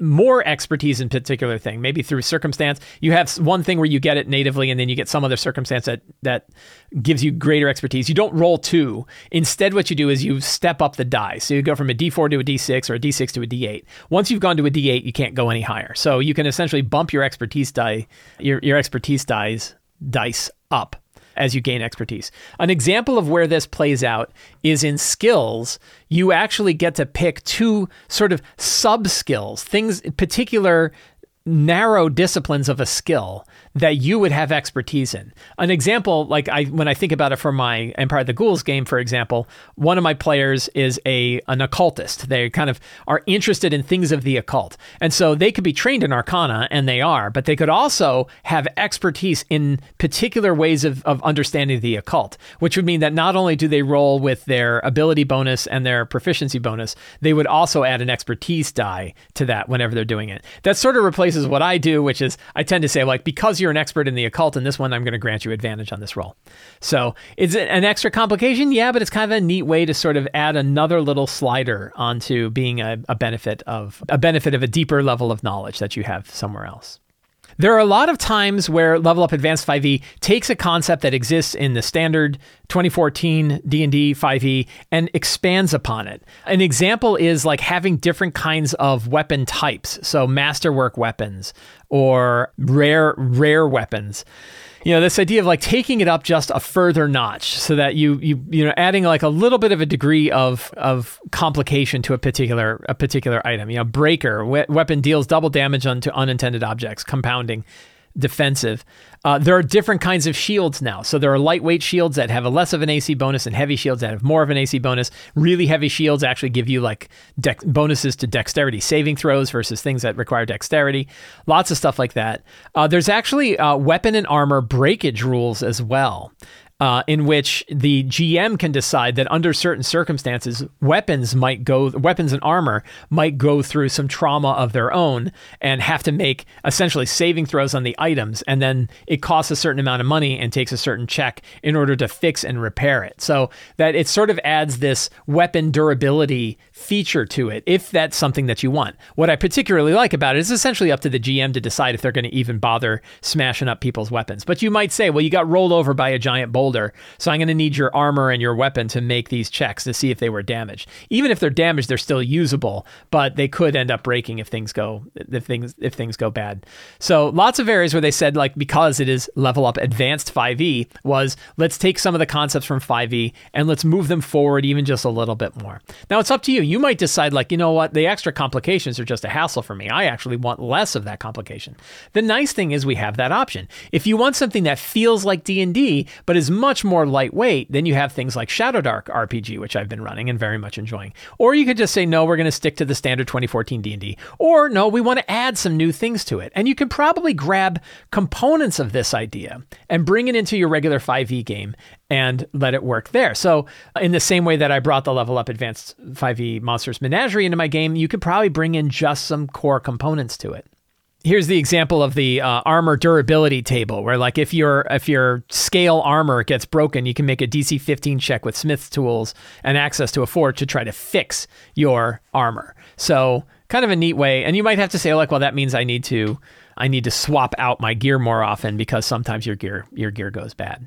Speaker 1: more expertise in particular thing maybe through circumstance. You have one thing where you get it natively and then you get some other circumstance that that gives you greater expertise. You don't roll two. Instead what you do is you step up the die. So you go from a d4 to a d6 or a d6 to a d8 once you've gone to a d8 you can't go any higher. So you can essentially bump your expertise die your, your expertise dice dice up as you gain expertise. An example of where this plays out is in skills. You actually get to pick two sort of sub skills, things, particular narrow disciplines of a skill that you would have expertise in. An example, like I when I think about it for my Empire of the Ghouls game, for example, one of my players is a an occultist. They kind of are interested in things of the occult. And so they could be trained in arcana, and they are, but they could also have expertise in particular ways of, of understanding the occult, which would mean that not only do they roll with their ability bonus and their proficiency bonus, they would also add an expertise die to that whenever they're doing it. That sort of replaces what I do, which is I tend to say, like, because you're an expert in the occult in this one, I'm going to grant you advantage on this roll. So is it an extra complication? Yeah, but it's kind of a neat way to sort of add another little slider onto being a, a benefit of a benefit of a deeper level of knowledge that you have somewhere else. There are a lot of times where Level Up Advanced 5e takes a concept that exists in the standard 2014 D&D 5e and expands upon it. An example is like having different kinds of weapon types, so masterwork weapons or rare rare weapons. You know this idea of like taking it up just a further notch so that you you you know adding like a little bit of a degree of of complication to a particular a particular item. You know breaker we- weapon deals double damage onto unintended objects compounding defensive. Uh, there are different kinds of shields now. So there are lightweight shields that have a less of an AC bonus, and heavy shields that have more of an AC bonus. Really heavy shields actually give you like dex- bonuses to dexterity saving throws versus things that require dexterity. Lots of stuff like that. Uh, there's actually uh, weapon and armor breakage rules as well uh, in which the GM can decide that under certain circumstances, weapons might go, weapons and armor might go through some trauma of their own and have to make essentially saving throws on the items. And then it costs a certain amount of money and takes a certain check in order to fix and repair it. So that it sort of adds this weapon durability feature to it, if that's something that you want. What I particularly like about it is essentially up to the GM to decide if they're going to even bother smashing up people's weapons. But you might say, well, you got rolled over by a giant boulder boulder. So I'm going to need your armor and your weapon to make these checks to see if they were damaged. Even if they're damaged, they're still usable, but they could end up breaking if things go if things if things go bad. So lots of areas where they said like because it is level up advanced 5e was let's take some of the concepts from 5e and let's move them forward even just a little bit more. Now it's up to you. You might decide like, you know what, the extra complications are just a hassle for me. I actually want less of that complication. The nice thing is we have that option. If you want something that feels like D&D but is much more lightweight, then you have things like Shadowdark RPG, which I've been running and very much enjoying. Or you could just say, no, we're going to stick to the standard 2014 D&D. Or no, we want to add some new things to it. And you can probably grab components of this idea and bring it into your regular 5e game and let it work there. So, in the same way that I brought the level up advanced 5e Monstrous Menagerie into my game, you could probably bring in just some core components to it. Here's the example of the uh, armor durability table where like if your if your scale armor gets broken you can make a dc 15 check with smith's tools and access to a forge to try to fix your armor. So kind of a neat way and you might have to say like well that means i need to i need to swap out my gear more often because sometimes your gear your gear goes bad.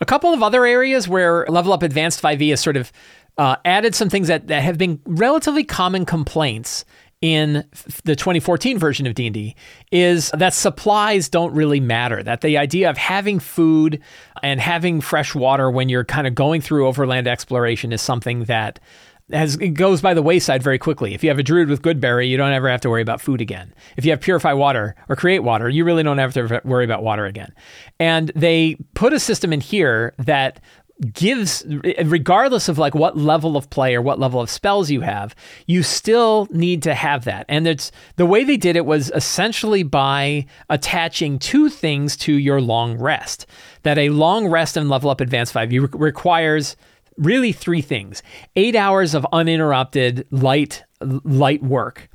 Speaker 1: A couple of other areas where level up advanced 5e has sort of uh, added some things that, that have been relatively common complaints in the 2014 version of D&D is that supplies don't really matter that the idea of having food and having fresh water when you're kind of going through overland exploration is something that has it goes by the wayside very quickly. If you have a druid with Goodberry, you don't ever have to worry about food again. If you have purify water or create water, you really don't have to worry about water again. And they put a system in here that gives regardless of like what level of play or what level of spells you have you still need to have that. And it's the way they did it was essentially by attaching two things to your long rest. That a long rest and level up advanced 5 you requires really three things. 8 hours of uninterrupted light light work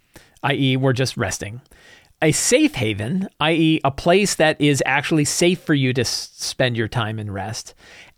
Speaker 1: i.e. we're just resting. A safe haven, i.e., a place that is actually safe for you to s- spend your time and rest,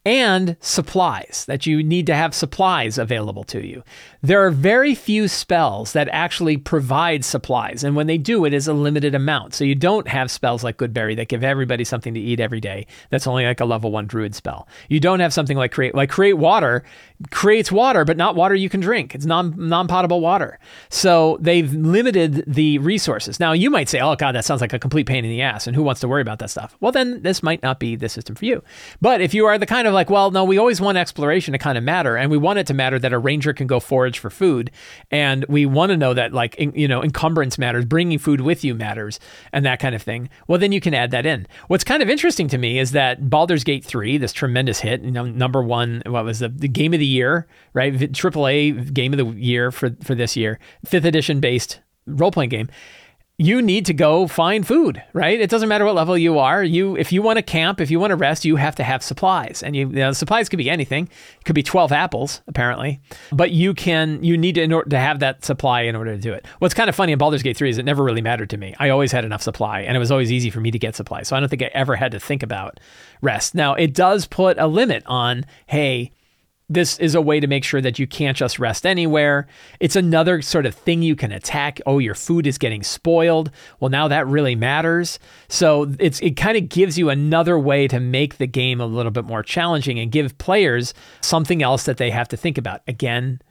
Speaker 1: and supplies, that you need to have supplies available to you. There are very few spells that actually provide supplies, and when they do, it is a limited amount. So you don't have spells like Goodberry that give everybody something to eat every day. That's only like a level one druid spell. You don't have something like create like create water creates water, but not water you can drink. It's non non potable water. So they've limited the resources. Now you might say, "Oh God, that sounds like a complete pain in the ass," and who wants to worry about that stuff? Well, then this might not be the system for you. But if you are the kind of like, well, no, we always want exploration to kind of matter, and we want it to matter that a ranger can go forage for food, and we want to know that like in, you know encumbrance matters, bringing food with you matters, and that kind of thing. Well, then you can add that in. What's kind of interesting to me is that Baldur's Gate three, this tremendous hit, you know, number one, what was the, the game of the year, right? AAA game of the year for for this year, fifth edition based role playing game you need to go find food, right? It doesn't matter what level you are. You, if you want to camp, if you want to rest, you have to have supplies, and you, you know, supplies could be anything. It could be twelve apples, apparently, but you can, you need to in order to have that supply in order to do it. What's kind of funny in Baldur's Gate three is it never really mattered to me. I always had enough supply, and it was always easy for me to get supplies. So I don't think I ever had to think about rest. Now it does put a limit on, hey, this is a way to make sure that you can't just rest anywhere. It's another sort of thing you can attack. Oh, your food is getting spoiled. Well, now that really matters. So it's it kind of gives you another way to make the game a little bit more challenging and give players something else that they have to think about. Again,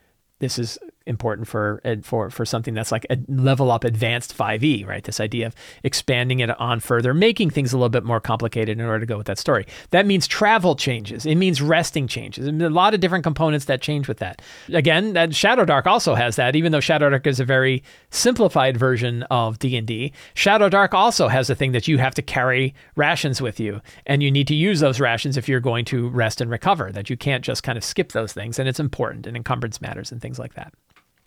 Speaker 1: this is important for for for something that's like a level up advanced 5e right? This idea of expanding it on further making things a little bit more complicated in order to go with that story. That means travel changes. It means resting changes. And a lot of different components that change with that. Again that Shadowdark also has that even though Shadowdark is a very simplified version of d&d Shadowdark also has a thing that you have to carry rations with you and you need to use those rations if you're going to rest and recover that you can't just kind of skip those things and it's important and encumbrance matters and things like that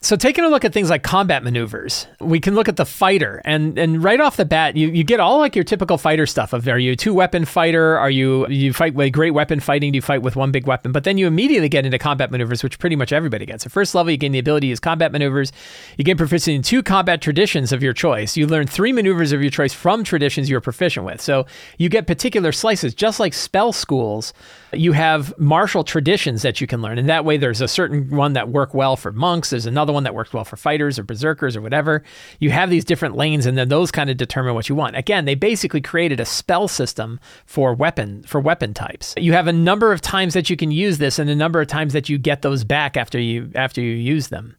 Speaker 1: so taking a look at things like combat maneuvers, we can look at the fighter and and right off the bat, you, you get all like your typical fighter stuff of are you two weapon fighter? Are you you fight with great weapon fighting? Do you fight with one big weapon? But then you immediately get into combat maneuvers, which pretty much everybody gets. At first level, you gain the ability to use combat maneuvers. You gain proficiency in two combat traditions of your choice. You learn three maneuvers of your choice from traditions you're proficient with. So you get particular slices, just like spell schools. You have martial traditions that you can learn, and that way there's a certain one that work well for monks. There's another one that works well for fighters or berserkers or whatever. You have these different lanes, and then those kind of determine what you want. Again, they basically created a spell system for weapon for weapon types. You have a number of times that you can use this, and a number of times that you get those back after you after you use them.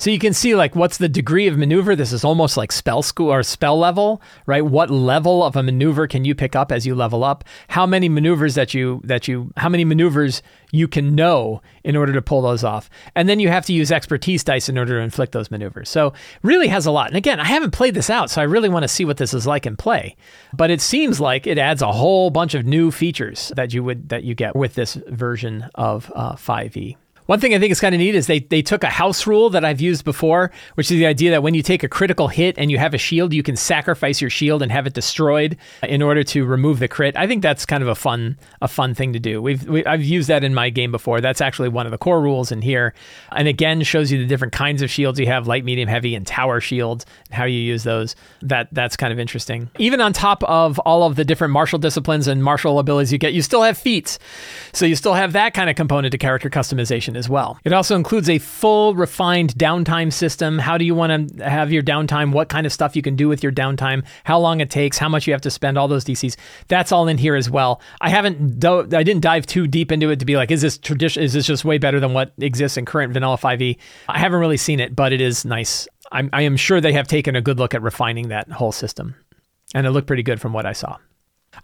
Speaker 1: So you can see like what's the degree of maneuver. This is almost like spell school or spell level, right? What level of a maneuver can you pick up as you level up? How many maneuvers that you that you how many maneuvers you can know in order to pull those off. And then you have to use expertise dice in order to inflict those maneuvers. So really has a lot. And again, I haven't played this out, so I really want to see what this is like in play. But it seems like it adds a whole bunch of new features that you would that you get with this version of uh, 5e. One thing I think is kind of neat is they, they took a house rule that I've used before, which is the idea that when you take a critical hit and you have a shield, you can sacrifice your shield and have it destroyed in order to remove the crit. I think that's kind of a fun a fun thing to do. We've we, I've used that in my game before. That's actually one of the core rules in here, and again shows you the different kinds of shields you have: light, medium, heavy, and tower shields. How you use those. That that's kind of interesting. Even on top of all of the different martial disciplines and martial abilities you get, you still have feats, so you still have that kind of component to character customization as well. It also includes a full refined downtime system. How do you want to have your downtime? What kind of stuff you can do with your downtime? How long it takes? How much you have to spend? All those DCs. That's all in here as well. I haven't do- I didn't dive too deep into it to be like, is this tradition? Is this just way better than what exists in current vanilla 5e? I haven't really seen it, but it is nice. I'm, I am sure they have taken a good look at refining that whole system, and it looked pretty good from what I saw.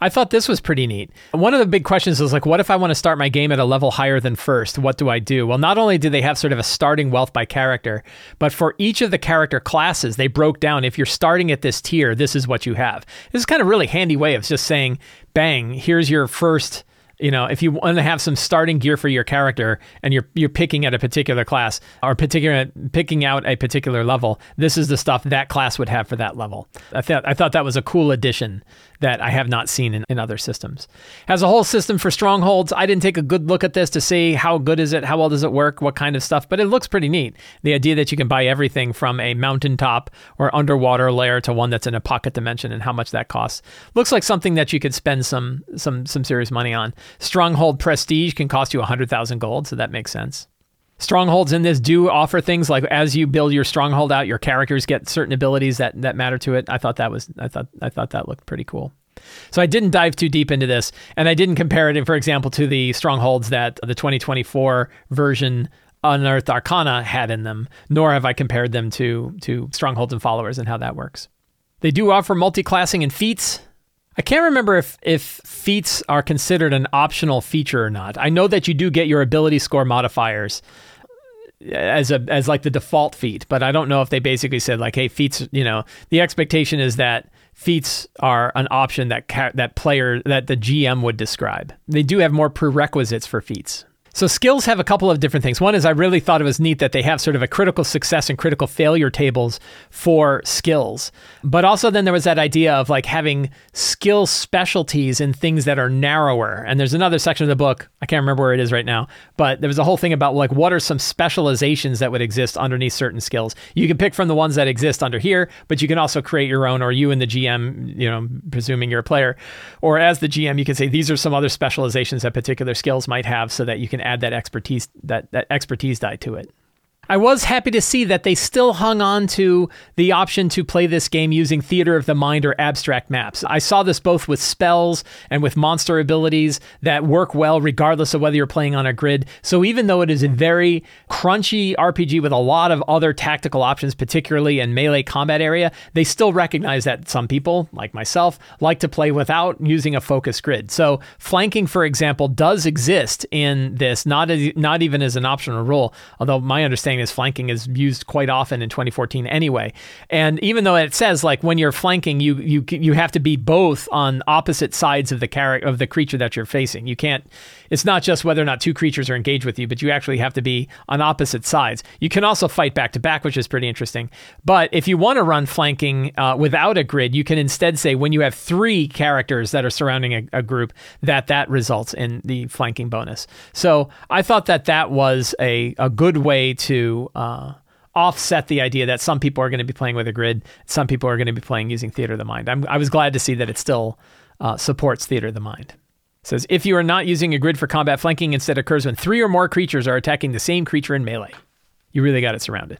Speaker 1: I thought this was pretty neat. One of the big questions is like, what if I want to start my game at a level higher than first? What do I do? Well, not only do they have sort of a starting wealth by character, but for each of the character classes, they broke down if you're starting at this tier, this is what you have. This is kind of really handy way of just saying, bang, here's your first you know, if you want to have some starting gear for your character and you're you're picking at a particular class or particular picking out a particular level, this is the stuff that class would have for that level. I thought I thought that was a cool addition that I have not seen in, in other systems. Has a whole system for strongholds. I didn't take a good look at this to see how good is it, how well does it work, what kind of stuff, but it looks pretty neat. The idea that you can buy everything from a mountaintop or underwater layer to one that's in a pocket dimension and how much that costs. Looks like something that you could spend some some some serious money on. Stronghold Prestige can cost you 100,000 gold, so that makes sense. Strongholds in this do offer things like as you build your stronghold out, your characters get certain abilities that, that matter to it. I thought that was I thought I thought that looked pretty cool. So I didn't dive too deep into this, and I didn't compare it, for example, to the strongholds that the 2024 version Unearthed Arcana had in them. Nor have I compared them to to strongholds and followers and how that works. They do offer multi-classing and feats. I can't remember if if feats are considered an optional feature or not. I know that you do get your ability score modifiers as a as like the default feat, but I don't know if they basically said like, hey, feats. You know, the expectation is that feats are an option that ca- that player that the GM would describe. They do have more prerequisites for feats. So skills have a couple of different things. One is I really thought it was neat that they have sort of a critical success and critical failure tables for skills. But also then there was that idea of like having skill specialties in things that are narrower. And there's another section of the book, I can't remember where it is right now, but there was a whole thing about like what are some specializations that would exist underneath certain skills. You can pick from the ones that exist under here, but you can also create your own or you and the GM, you know, presuming you're a player, or as the GM you can say these are some other specializations that particular skills might have so that you can add that expertise that, that expertise die to it. I was happy to see that they still hung on to the option to play this game using theater of the mind or abstract maps. I saw this both with spells and with monster abilities that work well regardless of whether you're playing on a grid. So even though it is a very crunchy RPG with a lot of other tactical options, particularly in melee combat area, they still recognize that some people, like myself, like to play without using a focus grid. So flanking, for example, does exist in this, not as, not even as an optional rule, although my understanding saying is flanking is used quite often in 2014 anyway. And even though it says like when you're flanking, you you you have to be both on opposite sides of the character of the creature that you're facing. You can't. It's not just whether or not two creatures are engaged with you, but you actually have to be on opposite sides. You can also fight back to back, which is pretty interesting. But if you want to run flanking uh, without a grid, you can instead say when you have three characters that are surrounding a, a group, that that results in the flanking bonus. So I thought that that was a a good way to uh, offset the idea that some people are going to be playing with a grid, some people are going to be playing using Theater of the Mind. I'm, i was glad to see that it still uh, supports Theater of the Mind. It says if you are not using a grid for combat, flanking instead occurs when three or more creatures are attacking the same creature in melee. You really got it surrounded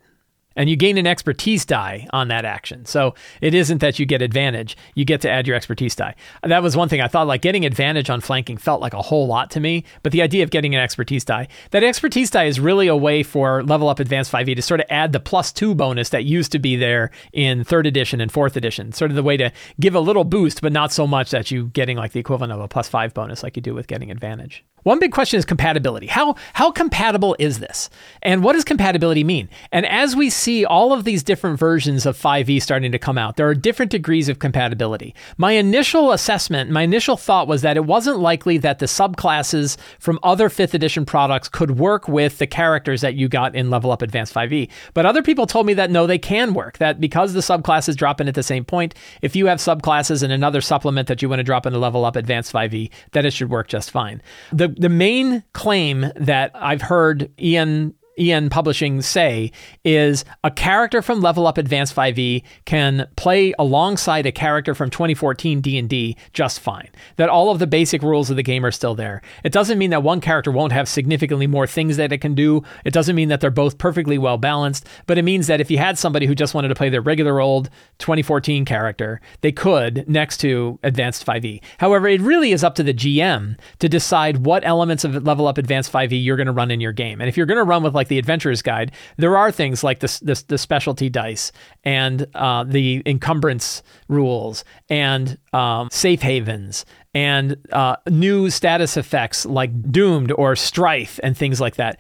Speaker 1: and you gain an expertise die on that action. So it isn't that you get advantage, you get to add your expertise die. That was one thing I thought like getting advantage on flanking felt like a whole lot to me, but the idea of getting an expertise die, that expertise die is really a way for level up advanced 5e to sort of add the plus 2 bonus that used to be there in 3rd edition and 4th edition. Sort of the way to give a little boost but not so much that you getting like the equivalent of a plus 5 bonus like you do with getting advantage. One big question is compatibility. How how compatible is this? And what does compatibility mean? And as we see all of these different versions of 5e starting to come out, there are different degrees of compatibility. My initial assessment, my initial thought was that it wasn't likely that the subclasses from other 5th edition products could work with the characters that you got in Level Up Advanced 5e. But other people told me that no, they can work. That because the subclasses drop in at the same point, if you have subclasses and another supplement that you want to drop into Level Up Advanced 5e, that it should work just fine. The the main claim that I've heard EN EN Publishing say is a character from Level Up Advanced 5e can play alongside a character from 2014 D&D just fine. That all of the basic rules of the game are still there. It doesn't mean that one character won't have significantly more things that it can do. It doesn't mean that they're both perfectly well balanced, but it means that if you had somebody who just wanted to play their regular old 2014 character, they could next to Advanced 5e. However, it really is up to the GM to decide what elements of Level Up Advanced 5e you're going to run in your game. And if you're going to run with like like the Adventurer's Guide, there are things like the, the, the specialty dice and uh, the encumbrance rules and um, safe havens and uh, new status effects like Doomed or Strife and things like that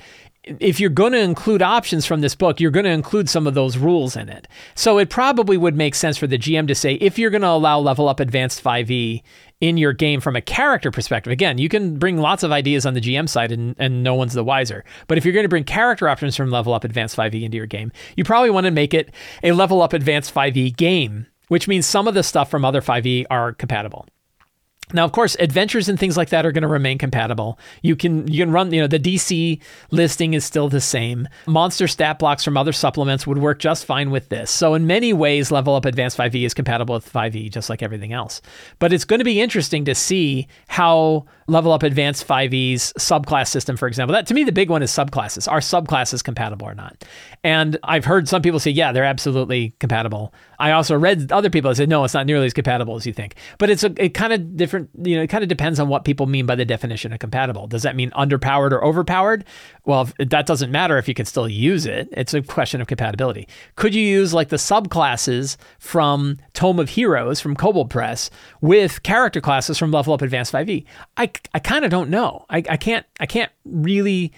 Speaker 1: if you're going to include options from this book, you're going to include some of those rules in it. So it probably would make sense for the GM to say if you're going to allow level up advanced 5e in your game from a character perspective, again, you can bring lots of ideas on the GM side and, and no one's the wiser. But if you're going to bring character options from level up advanced 5e into your game, you probably want to make it a level up advanced 5e game, which means some of the stuff from other 5e are compatible. Now, of course, adventures and things like that are going to remain compatible. You can you can run, you know, the DC listing is still the same. Monster stat blocks from other supplements would work just fine with this. So in many ways, Level Up Advanced 5e is compatible with 5e just like everything else. But it's going to be interesting to see how Level Up Advanced 5e's subclass system, for example. That to me the big one is subclasses. Are subclasses compatible or not? And I've heard some people say, yeah, they're absolutely compatible. I also read other people that said, no, it's not nearly as compatible as you think. But it's a it kind of different you know, it kind of depends on what people mean by the definition of compatible. Does that mean underpowered or overpowered? Well, that doesn't matter if you can still use it. It's a question of compatibility. Could you use like the subclasses from Tome of Heroes from Kobold Press with character classes from Level Up Advanced 5e? I, I kind of don't know. I, I can't I can't really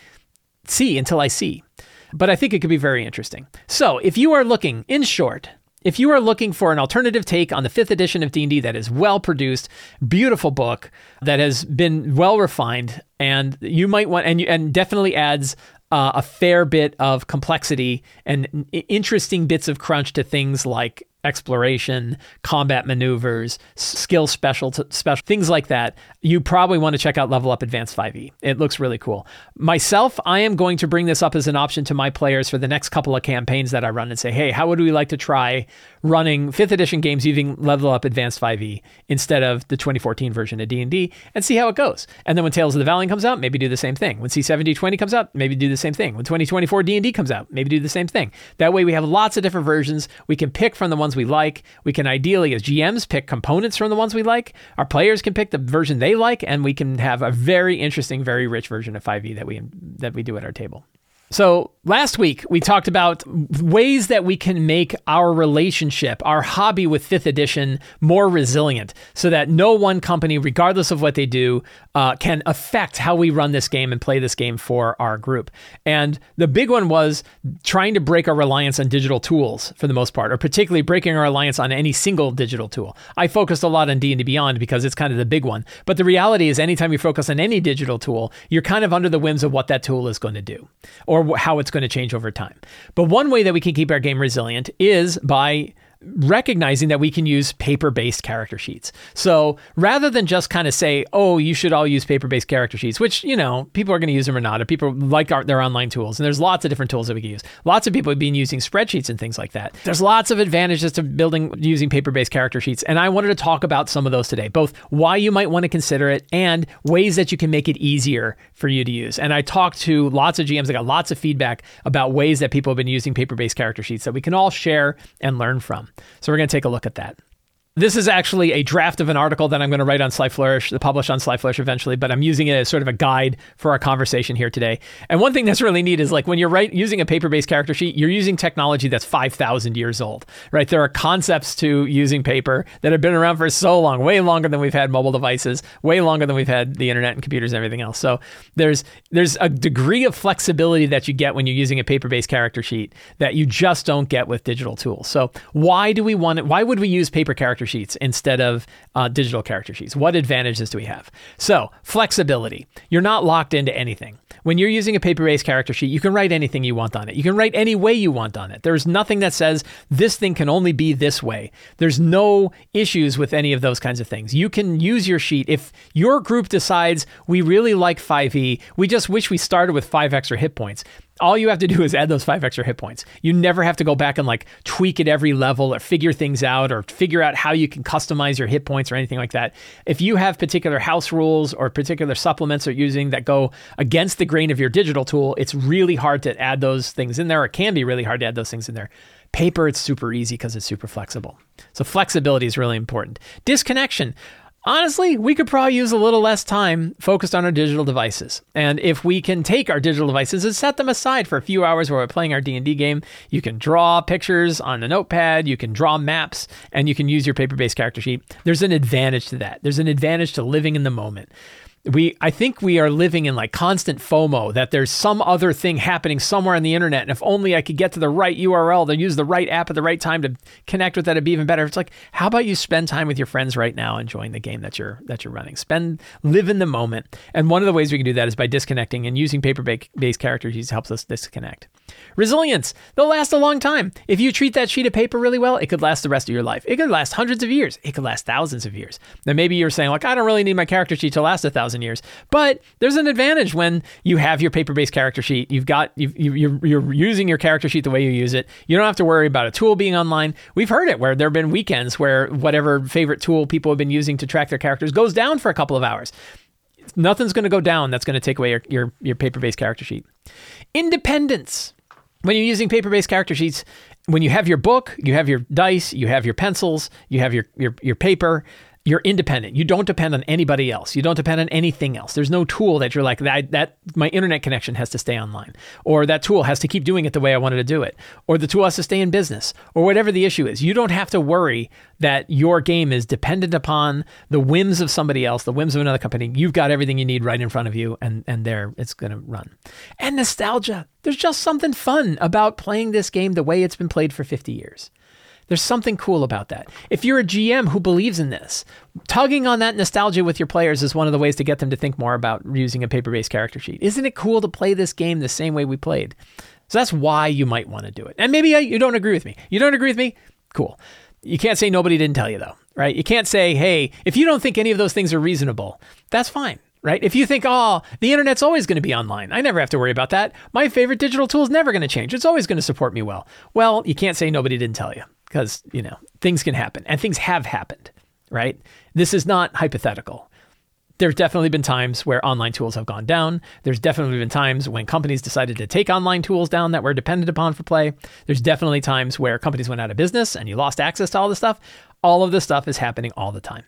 Speaker 1: see until I see. But I think it could be very interesting. So, if you are looking, in short, if you are looking for an alternative take on the fifth edition of D&D that is well produced, beautiful book that has been well refined, and you might want and and definitely adds uh, a fair bit of complexity and interesting bits of crunch to things like exploration, combat maneuvers, skill special special things like that, you probably want to check out Level Up Advanced 5e. It looks really cool. Myself, I am going to bring this up as an option to my players for the next couple of campaigns that I run and say, "Hey, how would we like to try running 5th edition games using Level Up Advanced 5e instead of the 2014 version of D&D and see how it goes." And then when Tales of the Valiant comes out, maybe do the same thing. When C7020 comes out, maybe do the same thing. When 2024 D&D comes out, maybe do the same thing. That way we have lots of different versions. We can pick from the ones we like. We can ideally, as GMs, pick components from the ones we like. Our players can pick the version they like, and we can have a very interesting, very rich version of 5e that we that we do at our table. So, last week we talked about ways that we can make our relationship, our hobby with 5th edition more resilient so that no one company, regardless of what they do, uh, can affect how we run this game and play this game for our group. And the big one was trying to break our reliance on digital tools for the most part, or particularly breaking our reliance on any single digital tool. I focused a lot on D&D Beyond because it's kind of the big one. But the reality is anytime you focus on any digital tool, you're kind of under the whims of what that tool is going to do. Or how it's going to change over time. But one way that we can keep our game resilient is by recognizing that we can use paper based character sheets. So rather than just kind of say, oh, you should all use paper based character sheets, which, you know, people are going to use them or not, or people like our, their online tools. And there's lots of different tools that we can use. Lots of people have been using spreadsheets and things like that. There's lots of advantages to building using paper based character sheets. And I wanted to talk about some of those today, both why you might want to consider it and ways that you can make it easier for you to use. And I talked to lots of GMs, I got lots of feedback about ways that people have been using paper based character sheets that we can all share and learn from. So we're going to take a look at that. This is actually a draft of an article that I'm going to write on Sly Flourish, publish on Sly Flourish eventually, but I'm using it as sort of a guide for our conversation here today. And one thing that's really neat is like when you're right, using a paper-based character sheet, you're using technology that's 5,000 years old, right? There are concepts to using paper that have been around for so long, way longer than we've had mobile devices, way longer than we've had the internet and computers and everything else. So there's there's a degree of flexibility that you get when you're using a paper-based character sheet that you just don't get with digital tools. So why do we want it? Why would we use paper character sheets instead of uh, digital character sheets? What advantages do we have? So, flexibility. You're not locked into anything. When you're using a paper based character sheet, you can write anything you want on it. You can write any way you want on it. There's nothing that says this thing can only be this way. There's no issues with any of those kinds of things. You can use your sheet. If your group decides we really like 5e, we just wish we started with five extra hit points all you have to do is add those five extra hit points. You never have to go back and like tweak at every level or figure things out or figure out how you can customize your hit points or anything like that. If you have particular house rules or particular supplements you're using that go against the grain of your digital tool, it's really hard to add those things in there. It can be really hard to add those things in there. Paper, it's super easy because it's super flexible. So flexibility is really important. Disconnection honestly, we could probably use a little less time focused on our digital devices. And if we can take our digital devices and set them aside for a few hours while we're playing our D&D game, you can draw pictures on a notepad, you can draw maps, and you can use your paper-based character sheet. There's an advantage to that. There's an advantage to living in the moment we I think we are living in like constant FOMO that there's some other thing happening somewhere on the internet. And if only I could get to the right URL to use the right app at the right time to connect with that, it'd be even better. It's like, how about you spend time with your friends right now enjoying the game that you're that you're running? Spend live in the moment. And one of the ways we can do that is by disconnecting and using paper based characters helps us disconnect. Resilience. They'll last a long time. If you treat that sheet of paper really well, it could last the rest of your life. It could last hundreds of years. It could last thousands of years. Now, maybe you're saying, like, I don't really need my character sheet to last a thousand years. But there's an advantage when you have your paper based character sheet. You've got, you you're, you're using your character sheet the way you use it. You don't have to worry about a tool being online. We've heard it where there have been weekends where whatever favorite tool people have been using to track their characters goes down for a couple of hours nothing's going to go down that's going to take away your, your, your paper-based character sheet independence when you're using paper-based character sheets, when you have your book, you have your dice, you have your pencils, you have your your, your paper, you're independent. You don't depend on anybody else. You don't depend on anything else. There's no tool that you're like that that my internet connection has to stay online or that tool has to keep doing it the way I wanted to do it or the tool has to stay in business or whatever the issue is. You don't have to worry that your game is dependent upon the whims of somebody else, the whims of another company. You've got everything you need right in front of you and and there it's going to run. And nostalgia. There's just something fun about playing this game the way it's been played for 50 years. There's something cool about that. If you're a GM who believes in this, tugging on that nostalgia with your players is one of the ways to get them to think more about using a paper based character sheet. Isn't it cool to play this game the same way we played? So that's why you might want to do it. And maybe uh, you don't agree with me. You don't agree with me? Cool. You can't say nobody didn't tell you, though, right? You can't say, hey, if you don't think any of those things are reasonable, that's fine right? If you think, oh, the internet's always going to be online, I never have to worry about that. My favorite digital tool is never going to change. It's always going to support me well. Well, you can't say nobody didn't tell you because, you know, things can happen and things have happened, right? This is not hypothetical. There's definitely been times where online tools have gone down. There's definitely been times when companies decided to take online tools down that were dependent upon for play. There's definitely times where companies went out of business and you lost access to all this stuff. All of this stuff is happening all the time.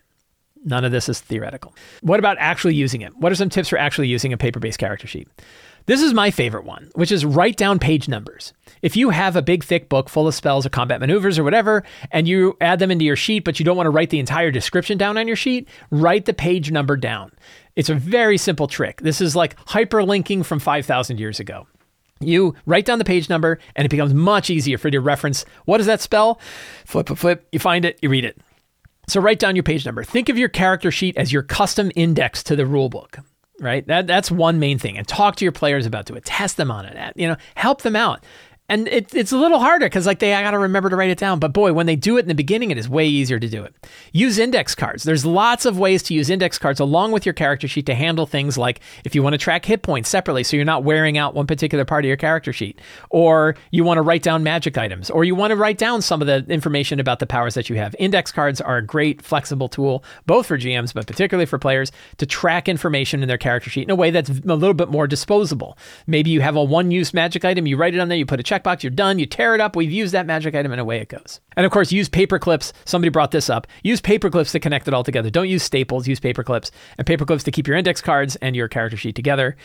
Speaker 1: None of this is theoretical. What about actually using it? What are some tips for actually using a paper based character sheet? This is my favorite one, which is write down page numbers. If you have a big, thick book full of spells or combat maneuvers or whatever, and you add them into your sheet, but you don't want to write the entire description down on your sheet, write the page number down. It's a very simple trick. This is like hyperlinking from 5,000 years ago. You write down the page number, and it becomes much easier for you to reference what is that spell? Flip, flip, flip. You find it, you read it. So write down your page number. Think of your character sheet as your custom index to the rule book right? That that's one main thing. And talk to your players about it. Test them on it. You know, help them out and it, it's a little harder because like they I got to remember to write it down. But boy, when they do it in the beginning, it is way easier to do it. Use index cards. There's lots of ways to use index cards along with your character sheet to handle things like if you want to track hit points separately, so you're not wearing out one particular part of your character sheet, or you want to write down magic items, or you want to write down some of the information about the powers that you have. Index cards are a great flexible tool, both for GMs but particularly for players to track information in their character sheet in a way that's a little bit more disposable. Maybe you have a one-use magic item, you write it on there, you put a check checkbox, you're done. You tear it up. We've used that magic item, and away it goes. And of course, use paper clips. Somebody brought this up. Use paper clips to connect it all together. Don't use staples. Use paper clips and paper clips to keep your index cards and your character sheet together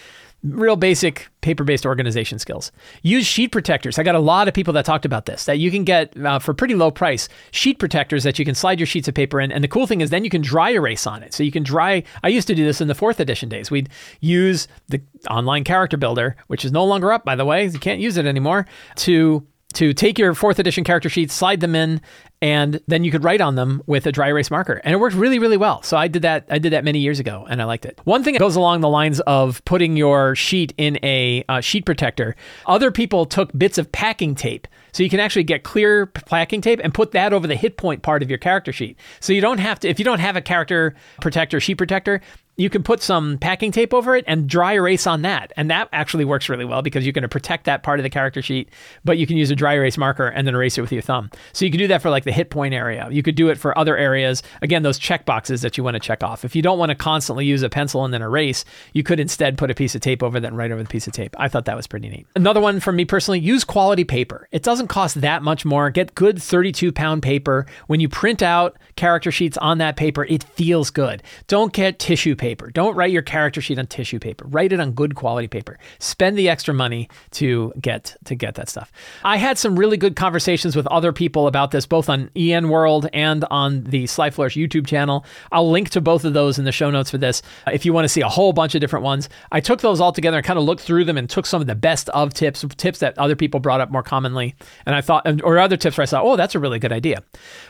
Speaker 1: real basic paper-based organization skills. Use sheet protectors. I got a lot of people that talked about this. That you can get uh, for pretty low price sheet protectors that you can slide your sheets of paper in. And the cool thing is then you can dry erase on it. So you can dry. I used to do this in the fourth edition days. We'd use the online character builder, which is no longer up by the way. You can't use it anymore to to take your fourth edition character sheets, slide them in, and then you could write on them with a dry erase marker. And it worked really, really well. So I did that. I did that many years ago, and I liked it. One thing that goes along the lines of putting your sheet in a uh, sheet protector. Other people took bits of packing tape, so you can actually get clear packing tape and put that over the hit point part of your character sheet. So you don't have to. If you don't have a character protector, sheet protector, you can put some packing tape over it and dry erase on that. And that actually works really well because you're going to protect that part of the character sheet, but you can use a dry erase marker and then erase it with your thumb. So you can do that for like the hit point area. You could do it for other areas. Again, those check boxes that you want to check off. If you don't want to constantly use a pencil and then erase, you could instead put a piece of tape over that and write over the piece of tape. I thought that was pretty neat. Another one for me personally, use quality paper. It doesn't cost that much more. Get good 32 pound paper. When you print out character sheets on that paper, it feels good. Don't get tissue paper. Don't write your character sheet on tissue paper. Write it on good quality paper. Spend the extra money to get to get that stuff. I had some really good conversations with other people about this, both on EN World and on the Sly Flourish YouTube channel. I'll link to both of those in the show notes for this uh, if you want to see a whole bunch of different ones. I took those all together and kind of looked through them and took some of the best of tips, tips that other people brought up more commonly. And I thought, or other tips where I thought, oh, that's a really good idea.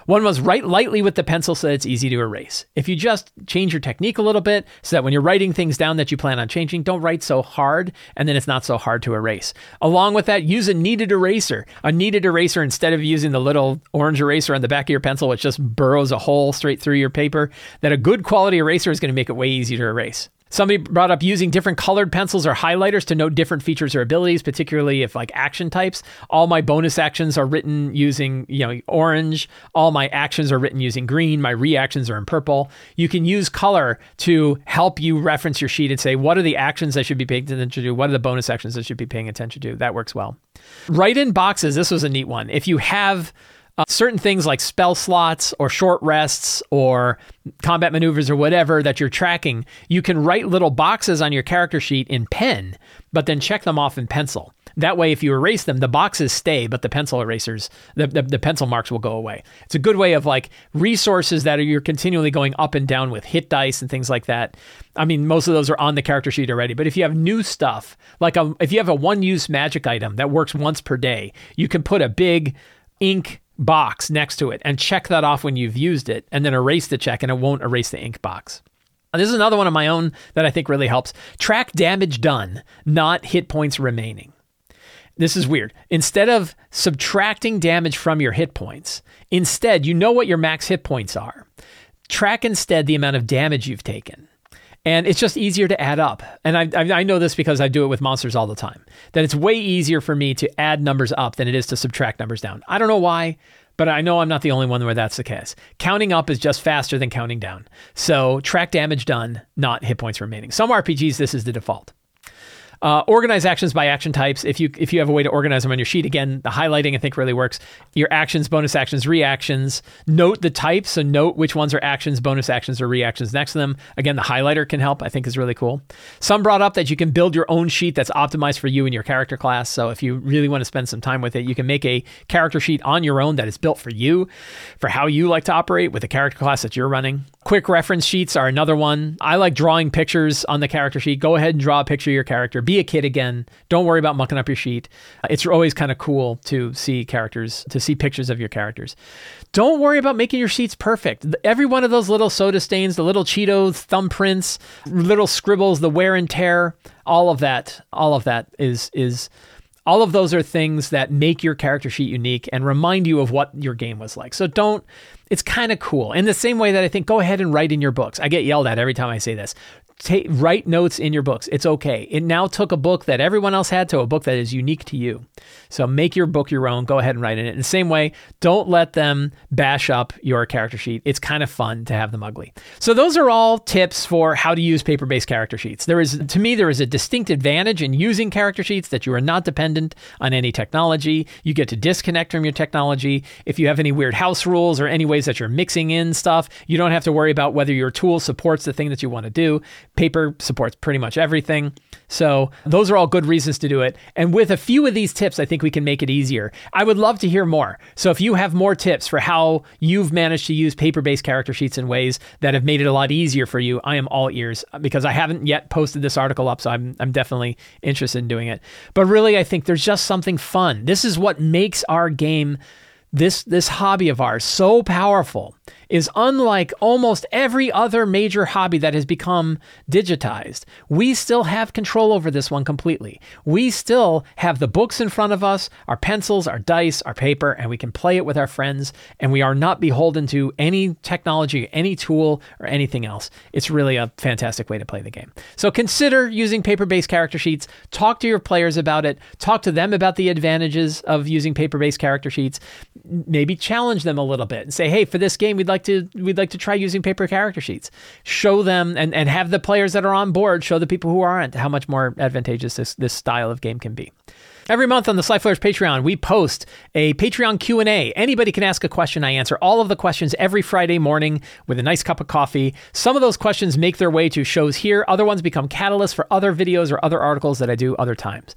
Speaker 1: One was write lightly with the pencil so it's easy to erase. If you just change your technique a little bit so that when you're writing things down that you plan on changing, don't write so hard and then it's not so hard to erase. Along with that, use a kneaded eraser. A kneaded eraser instead of using the little orange eraser on the back of your pencil, which just burrows a hole straight through your paper, that a good quality eraser is going to make it way easier to erase. Somebody brought up using different colored pencils or highlighters to note different features or abilities, particularly if like action types. All my bonus actions are written using, you know, orange. All my actions are written using green. My reactions are in purple. You can use color to help you reference your sheet and say, what are the actions I should be paying attention to? What are the bonus actions I should be paying attention to? That works well. Write in boxes. This was a neat one. If you have uh, certain things like spell slots or short rests or combat maneuvers or whatever that you're tracking, you can write little boxes on your character sheet in pen, but then check them off in pencil. That way, if you erase them, the boxes stay, but the pencil erasers, the, the, the, pencil marks will go away. It's a good way of like resources that are, you're continually going up and down with hit dice and things like that. I mean, most of those are on the character sheet already, but if you have new stuff, like a, if you have a one use magic item that works once per day, you can put a big ink box next to it and check that off when you've used it and then erase the check and it won't erase the ink box. And this is another one of my own that I think really helps. Track damage done, not hit points remaining. This is weird. Instead of subtracting damage from your hit points, instead, you know what your max hit points are. Track instead the amount of damage you've taken. And it's just easier to add up. And I, I, know this because I do it with monsters all the time. That it's way easier for me to add numbers up than it is to subtract numbers down. I don't know why, but I know I'm not the only one where that's the case. Counting up is just faster than counting down. So track damage done, not hit points remaining. Some RPGs, this is the default. Uh, organize actions by action types. If you if you have a way to organize them on your sheet, again, the highlighting I think really works. Your actions, bonus actions, reactions. Note the types, so note which ones are actions, bonus actions, or reactions next to them. Again, the highlighter can help. I think is really cool. Some brought up that you can build your own sheet that's optimized for you and your character class. So if you really want to spend some time with it, you can make a character sheet on your own that is built for you, for how you like to operate with the character class that you're running. Quick reference sheets are another one. I like drawing pictures on the character sheet. Go ahead and draw a picture of your character. Be a kid again. Don't worry about mucking up your sheet. It's always kind of cool to see characters, to see pictures of your characters. Don't worry about making your sheets perfect. Every one of those little soda stains, the little Cheetos thumbprints, little scribbles, the wear and tear, all of that, all of that is is all of those are things that make your character sheet unique and remind you of what your game was like. So don't, it's kind of cool. In the same way that I think go ahead and write in your books. I get yelled at every time I say this. Ta- write notes in your books. It's okay. It now took a book that everyone else had to a book that is unique to you. So make your book your own. Go ahead and write in it. In the same way, don't let them bash up your character sheet. It's kind of fun to have them ugly. So those are all tips for how to use paper-based character sheets. There is to me there is a distinct advantage in using character sheets that you are not dependent on any technology. You get to disconnect from your technology. If you have any weird house rules or any ways that you're mixing in stuff, you don't have to worry about whether your tool supports the thing that you want to do. Paper supports pretty much everything. So those are all good reasons to do it. And with a few of these tips, I think we can make it easier. I would love to hear more. So if you have more tips for how you've managed to use paper-based character sheets in ways that have made it a lot easier for you, I am all ears uh, because I haven't yet posted this article up, so I'm I'm definitely interested in doing it. But really, I think there's just something fun. This is what makes our game this this hobby of ours so powerful is unlike almost every other major hobby that has become digitized. We still have control over this one completely. We still have the books in front of us, our pencils, our dice, our paper, and we can play it with our friends, and we are not beholden to any technology, any tool, or anything else. It's really a fantastic way to play the game. So consider using paper based character sheets. Talk to your players about it, talk to them about the advantages of using paper based character sheets. Maybe challenge them a little bit and say, hey, for this game, we'd like to we'd like to try using paper character sheets. Show them and, and have the players that are on board show the people who aren't how much more advantageous this this style of game can be. Every month on the Sly Patreon, we post a Patreon Q&A. Anybody can ask a question. I answer all of the questions every Friday morning with a nice cup of coffee. Some of those questions make their way to shows here. Other ones become catalysts for other videos or other articles that I do other times.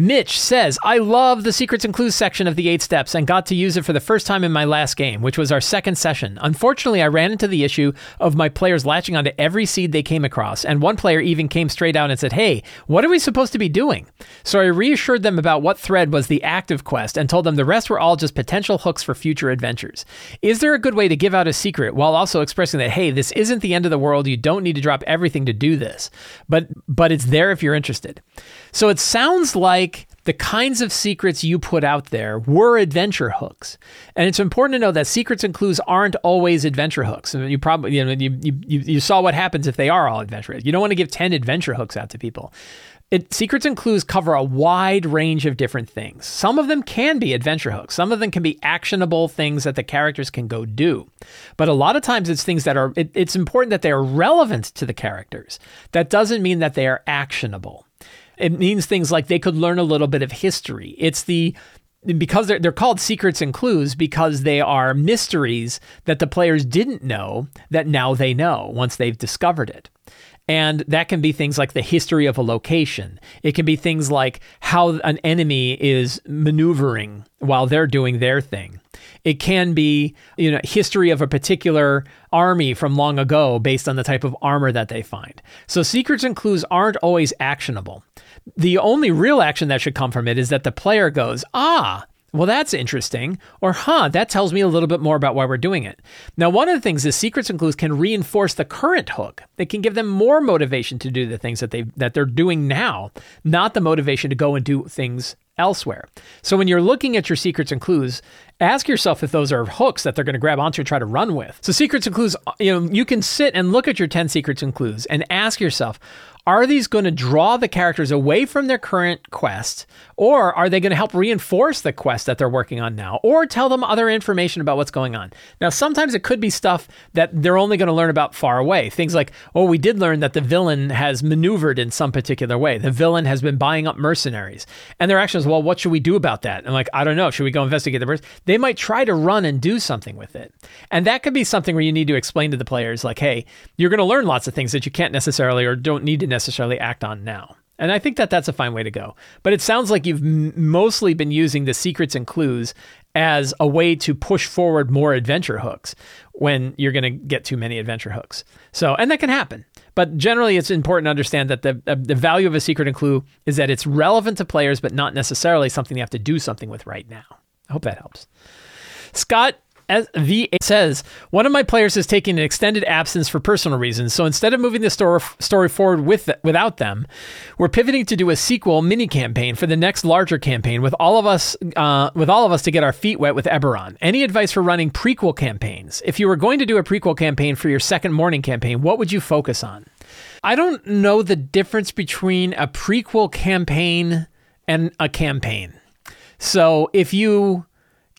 Speaker 1: Mitch says, I love the secrets and clues section of the eight steps and got to use it for the first time in my last game, which was our second session. Unfortunately, I ran into the issue of my players latching onto every seed they came across, and one player even came straight out and said, Hey, what are we supposed to be doing? So I reassured them about what thread was the active quest and told them the rest were all just potential hooks for future adventures. Is there a good way to give out a secret while also expressing that, hey, this isn't the end of the world, you don't need to drop everything to do this, but but it's there if you're interested. So it sounds like the kinds of secrets you put out there were adventure hooks. And it's important to know that secrets and clues aren't always adventure hooks. Mean, you probably you know you, you you saw what happens if they are all adventure. You don't want to give 10 adventure hooks out to people. It, secrets and clues cover a wide range of different things. Some of them can be adventure hooks. Some of them can be actionable things that the characters can go do. But a lot of times it's things that are, it, it's important that they are relevant to the characters. That doesn't mean that they are actionable. It means things like they could learn a little bit of history. It's the because they're, they're called secrets and clues because they are mysteries that the players didn't know that now they know once they've discovered it. And that can be things like the history of a location. It can be things like how an enemy is maneuvering while they're doing their thing. It can be, you know, history of a particular army from long ago based on the type of armor that they find. So secrets and clues aren't always actionable. The only real action that should come from it is that the player goes, "Ah, well, that's interesting. Or, huh, that tells me a little bit more about why we're doing it. Now, one of the things is secrets and clues can reinforce the current hook. They can give them more motivation to do the things that they that they're doing now, not the motivation to go and do things elsewhere. So when you're looking at your secrets and clues, ask yourself if those are hooks that they're going to grab onto and try to run with. So secrets and clues, you know, you can sit and look at your 10 secrets and clues and ask yourself, are these going to draw the characters away from their current quest, or are they going to help reinforce the quest that they're working on now, or tell them other information about what's going on? Now, sometimes it could be stuff that they're only going to learn about far away. Things like, oh, we did learn that the villain has maneuvered in some particular way. The villain has been buying up mercenaries. And their actions, well, what should we do about that? And like, I don't know. Should we go investigate the person? They might try to run and do something with it. And that could be something where you need to explain to the players, like, hey, you're going to learn lots of things that you can't necessarily or don't need to necessarily necessarily act on now. And I think that that's a fine way to go. But it sounds like you've m- mostly been using the secrets and clues as a way to push forward more adventure hooks when you're going to get too many adventure hooks. So, and that can happen. But generally, it's important to understand that the, uh, the value of a secret and clue is that it's relevant to players, but not necessarily something you have to do something with right now. I hope that helps. Scott as V says, one of my players is taking an extended absence for personal reasons. So instead of moving the story, forward with without them, we're pivoting to do a sequel mini campaign for the next larger campaign with all of us uh, with all of us to get our feet wet with Eberron. Any advice for running prequel campaigns? If you were going to do a prequel campaign for your second morning campaign, what would you focus on? I don't know the difference between a prequel campaign and a campaign. So if you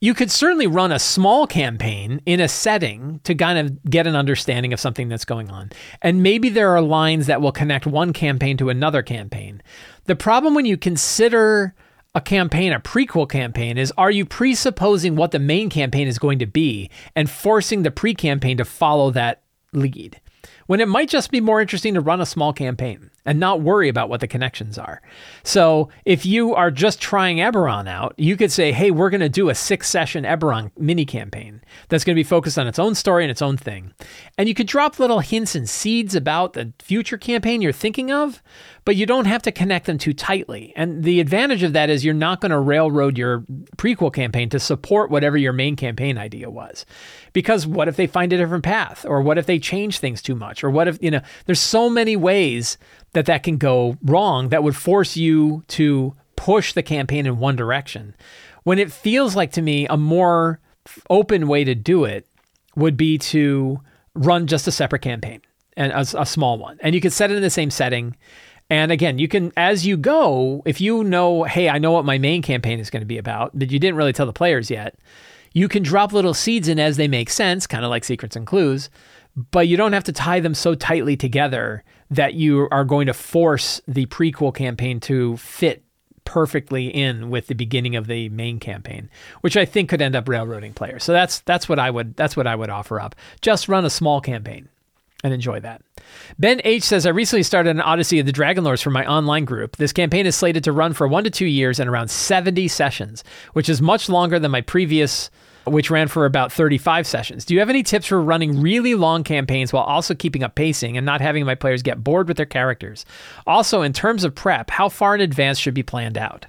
Speaker 1: you could certainly run a small campaign in a setting to kind of get an understanding of something that's going on. And maybe there are lines that will connect one campaign to another campaign. The problem when you consider a campaign, a prequel campaign, is are you presupposing what the main campaign is going to be and forcing the pre campaign to follow that lead? When it might just be more interesting to run a small campaign and not worry about what the connections are. So if you are just trying Eberron out, you could say, hey, we're going to do a six session Eberron mini campaign that's going to be focused on its own story and its own thing. And you could drop little hints and seeds about the future campaign you're thinking of, but you don't have to connect them too tightly. And the advantage of that is you're not going to railroad your prequel campaign to support whatever your main campaign idea was. Because what if they find a different path? Or what if they change things too much? Or what if, you know, there's so many ways that that can go wrong that would force you to push the campaign in one direction. When it feels like to me a more open way to do it would be to run just a separate campaign and a, a small one. And you could set it in the same setting. And again, you can, as you go, if you know, hey, I know what my main campaign is going to be about, but you didn't really tell the players yet, you can drop little seeds in as they make sense, kind of like secrets and clues, but you don't have to tie them so tightly together that you are going to force the prequel campaign to fit perfectly in with the beginning of the main campaign, which I think could end up railroading players. So that's that's what I would that's what I would offer up. Just run a small campaign and enjoy that. Ben H says I recently started an Odyssey of the Dragonlords for my online group. This campaign is slated to run for 1 to 2 years and around 70 sessions, which is much longer than my previous which ran for about 35 sessions. Do you have any tips for running really long campaigns while also keeping up pacing and not having my players get bored with their characters? Also, in terms of prep, how far in advance should be planned out?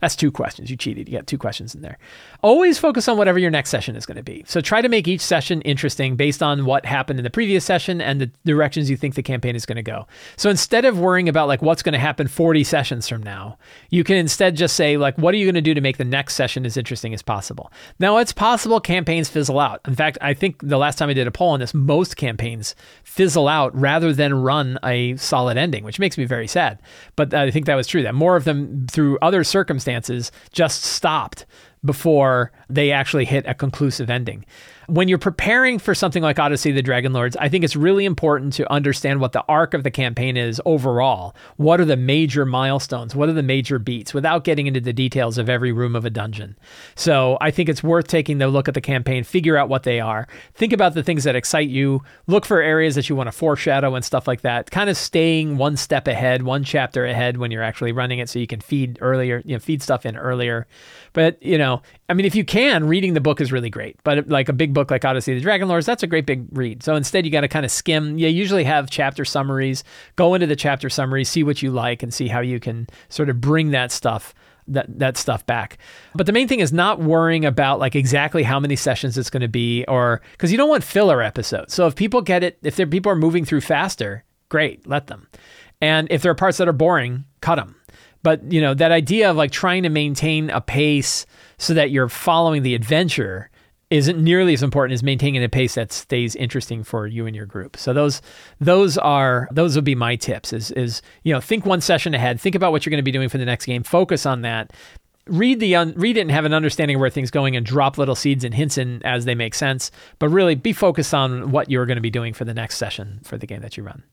Speaker 1: That's two questions. You cheated. You got two questions in there. Always focus on whatever your next session is going to be. So try to make each session interesting based on what happened in the previous session and the directions you think the campaign is going to go. So instead of worrying about like what's going to happen 40 sessions from now, you can instead just say like what are you going to do to make the next session as interesting as possible. Now it's possible campaigns fizzle out. In fact, I think the last time I did a poll on this, most campaigns fizzle out rather than run a solid ending, which makes me very sad. But I think that was true that more of them through other circumstances just stopped before they actually hit a conclusive ending when you're preparing for something like Odyssey of the Dragonlords, I think it's really important to understand what the arc of the campaign is overall. What are the major milestones? What are the major beats without getting into the details of every room of a dungeon? So I think it's worth taking the look at the campaign, figure out what they are, think about the things that excite you, look for areas that you want to foreshadow and stuff like that. Kind of staying one step ahead, one chapter ahead when you're actually running it so you can feed earlier, you know, feed stuff in earlier. But, you know, I mean, if you can, reading the book is really great. But like a big book like Odyssey of the Dragonlords, that's a great big read. So instead, you got to kind of skim. You usually have chapter summaries. Go into the chapter summary, see what you like, and see how you can sort of bring that stuff that that stuff back. But the main thing is not worrying about like exactly how many sessions it's going to be, or because you don't want filler episodes. So if people get it, if there people are moving through faster, great, let them. And if there are parts that are boring, cut them. But you know that idea of like trying to maintain a pace so that you're following the adventure isn't nearly as important as maintaining a pace that stays interesting for you and your group. So those those are those would be my tips is is you know think one session ahead, think about what you're going to be doing for the next game, focus on that. Read the un- read it and have an understanding of where things going and drop little seeds and hints in as they make sense, but really be focused on what you're going to be doing for the next session for the game that you run.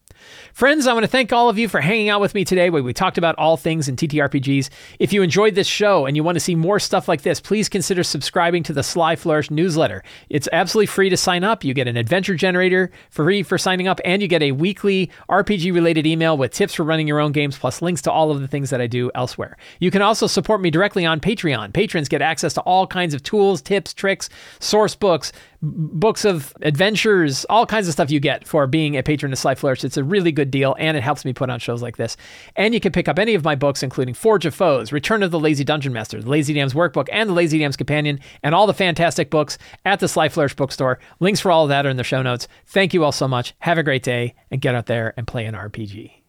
Speaker 1: Friends, I want to thank all of you for hanging out with me today where we talked about all things in TTRPGs. If you enjoyed this show and you want to see more stuff like this, please consider subscribing to the Sly Flourish newsletter. It's absolutely free to sign up. You get an adventure generator free for signing up, and you get a weekly RPG related email with tips for running your own games, plus links to all of the things that I do elsewhere. You can also support me directly on Patreon. Patrons get access to all kinds of tools, tips, tricks, source books, books of adventures, all kinds of stuff you get for being a patron of Sly Flourish. It's a really good deal, and it helps me put on shows like this. And you can pick up any of my books, including Forge of Foes, Return of the Lazy Dungeon Master, the Lazy DM's Workbook, and the Lazy DM's Companion, and all the fantastic books at the Sly Flourish bookstore. Links for all of that are in the show notes. Thank you all so much. Have a great day, and get out there and play an RPG.